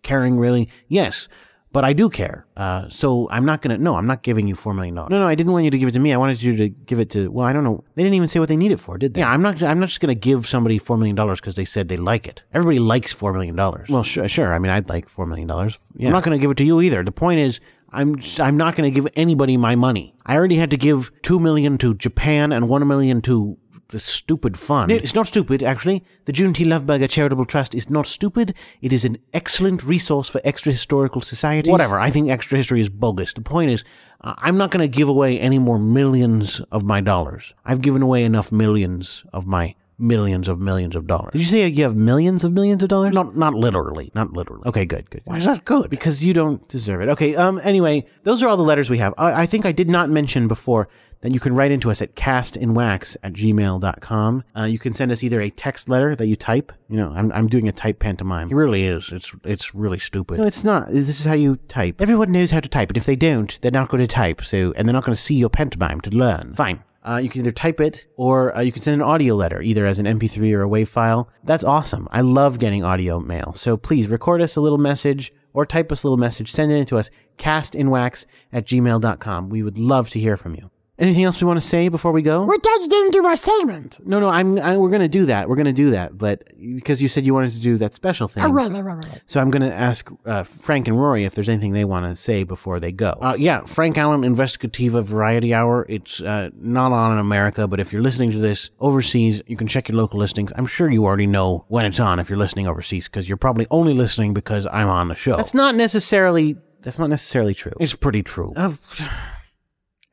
caring really? Yes but I do care. Uh, so I'm not gonna. No, I'm not giving you four million dollars. No, no, I didn't want you to give it to me. I wanted you to give it to. Well, I don't know. They didn't even say what they need it for, did they? Yeah, I'm not. I'm not just gonna give somebody four million dollars because they said they like it. Everybody likes four million dollars. Well, sure, sure. I mean, I'd like four million dollars. Yeah. I'm not gonna give it to you either. The point is, I'm I'm not going to give anybody my money. I already had to give two million to Japan and one million to the stupid fund. It's not stupid, actually. The June T. Loveberger Charitable Trust is not stupid. It is an excellent resource for extra historical societies. Whatever. I think extra history is bogus. The point is, I- I'm not going to give away any more millions of my dollars. I've given away enough millions of my millions of millions of dollars. Did you say you have millions of millions of dollars? Not not literally, not literally. Okay, good, good. Why is that good? Because you don't deserve it. Okay, um anyway, those are all the letters we have. I, I think I did not mention before that you can write into us at castinwax at gmail.com. Uh, you can send us either a text letter that you type. You know, I'm, I'm doing a type pantomime. It really is. It's it's really stupid. No, it's not. This is how you type. Everyone knows how to type, and if they don't, they're not going to type. So, and they're not going to see your pantomime to learn. Fine. Uh, you can either type it or uh, you can send an audio letter, either as an MP3 or a WAV file. That's awesome. I love getting audio mail. So please record us a little message or type us a little message. Send it in to us, castinwax at gmail.com. We would love to hear from you. Anything else we want to say before we go? What dad you didn't do my segment? No, no, I'm. I, we're gonna do that. We're gonna do that, but because you said you wanted to do that special thing, Oh, right, right, right, right. so I'm gonna ask uh, Frank and Rory if there's anything they want to say before they go. Uh, yeah, Frank Allen Investigativa Variety Hour. It's uh, not on in America, but if you're listening to this overseas, you can check your local listings. I'm sure you already know when it's on if you're listening overseas, because you're probably only listening because I'm on the show. That's not necessarily. That's not necessarily true. It's pretty true.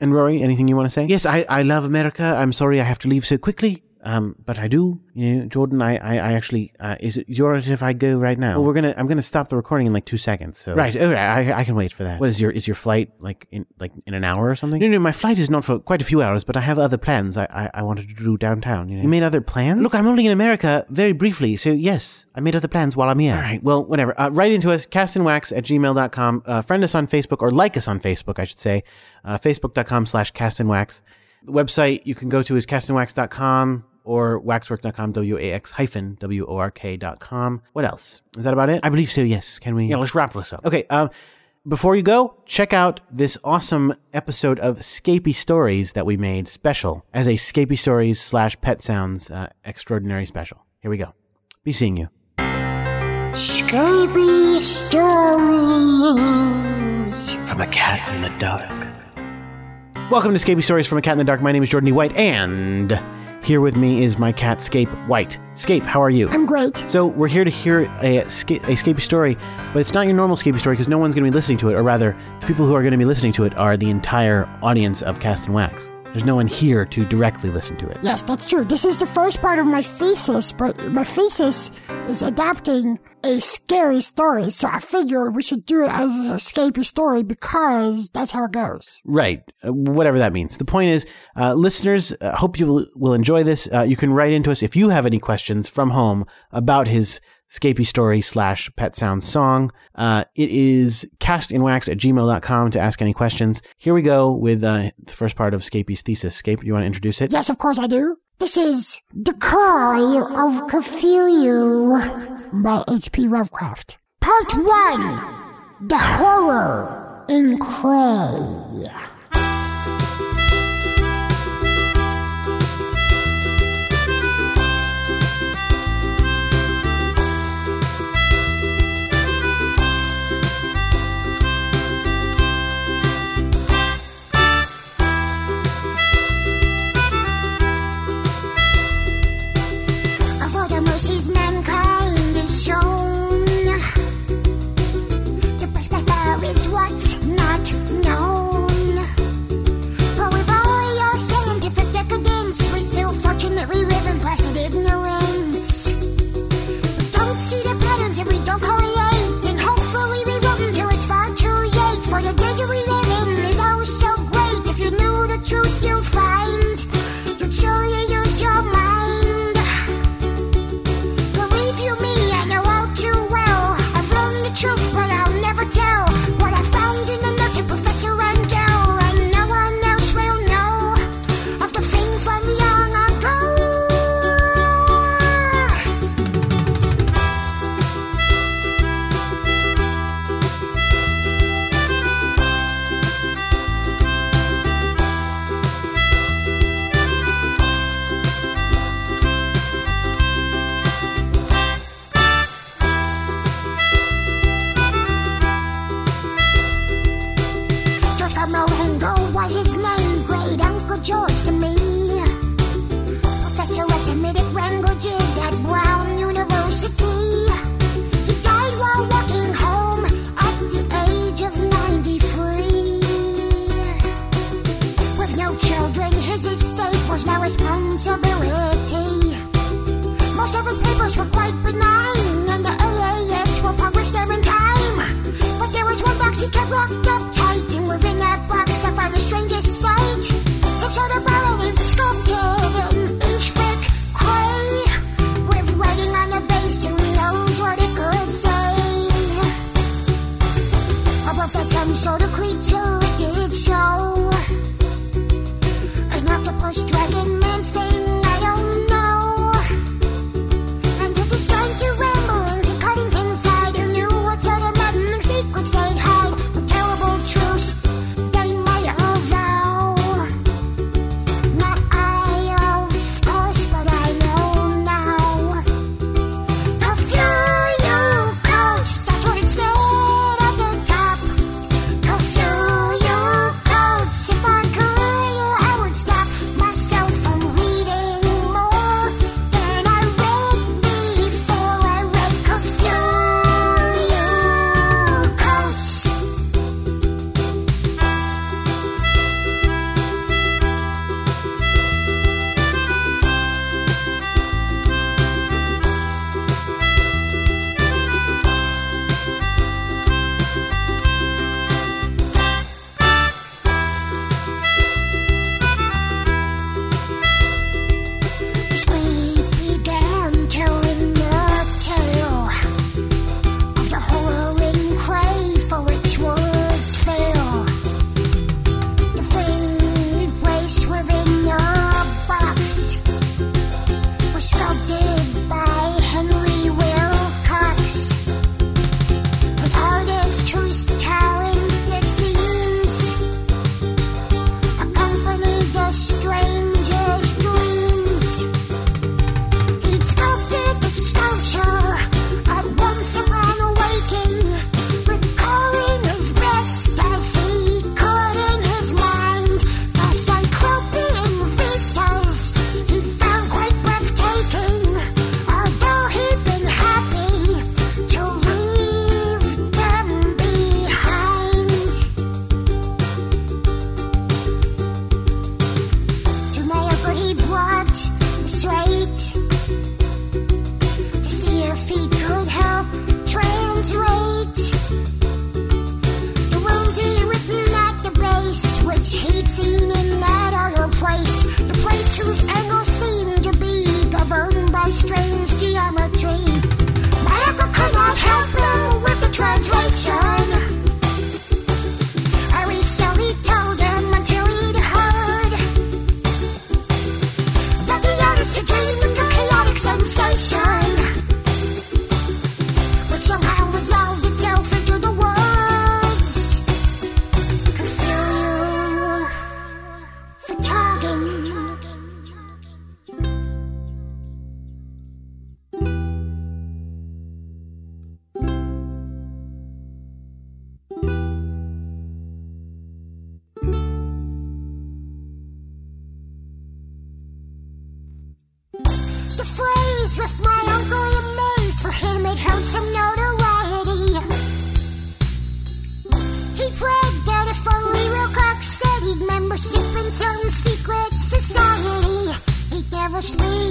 And Rory, anything you want to say? Yes, I, I love America. I'm sorry I have to leave so quickly. Um, but I do. You know, Jordan, I, I, I actually, uh, is it yours if I go right now? Well, we're gonna, I'm gonna stop the recording in like two seconds. So right, all right, I, I can wait for that. What is your, is your flight like in, like in an hour or something? No, no, my flight is not for quite a few hours, but I have other plans. I, I, I wanted to do downtown. You, know? you made other plans? Look, I'm only in America very briefly, so yes, I made other plans while I'm here. All right, well, whatever. Uh, write into us, castinwax at gmail.com. Uh, friend us on Facebook, or like us on Facebook, I should say. Uh, Facebook.com slash castinwax. The website you can go to is castinwax.com or waxwork.com, W-A-X hyphen W-O-R-K dot com. What else? Is that about it? I believe so, yes. Can we? Yeah, let's wrap this up. Okay, um, before you go, check out this awesome episode of Scapy Stories that we made special as a Scapy Stories slash Pet Sounds uh, extraordinary special. Here we go. Be seeing you. Scapy stories. From a cat in the dark. Welcome to Scapy Stories from a Cat in the Dark. My name is Jordan E. White, and here with me is my cat, Scape White. Scape, how are you? I'm great. So we're here to hear a, a Scapy story, but it's not your normal Scapy story because no one's going to be listening to it, or rather, the people who are going to be listening to it are the entire audience of Cast and Wax. There's no one here to directly listen to it. Yes, that's true. This is the first part of my thesis, but my thesis is adapting a scary story, so I figured we should do it as a scapy story because that's how it goes. Right, uh, whatever that means. The point is, uh, listeners, uh, hope you will, will enjoy this. Uh, you can write into us if you have any questions from home about his Scapy story slash pet sounds song. Uh, it is castinwax at gmail.com to ask any questions. Here we go with uh, the first part of Scapy's thesis. Scape, you want to introduce it? Yes, of course I do. This is The Cry of Cthulhu by H.P. Lovecraft. Part 1 The Horror in Clay.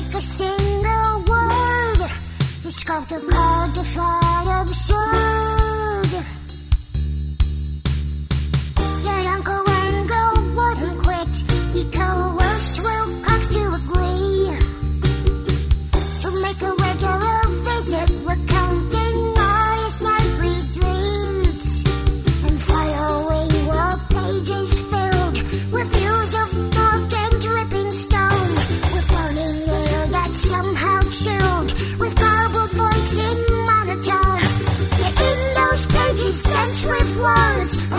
speak a single word. He's called the call of fight absurd.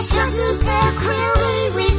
Submit their query.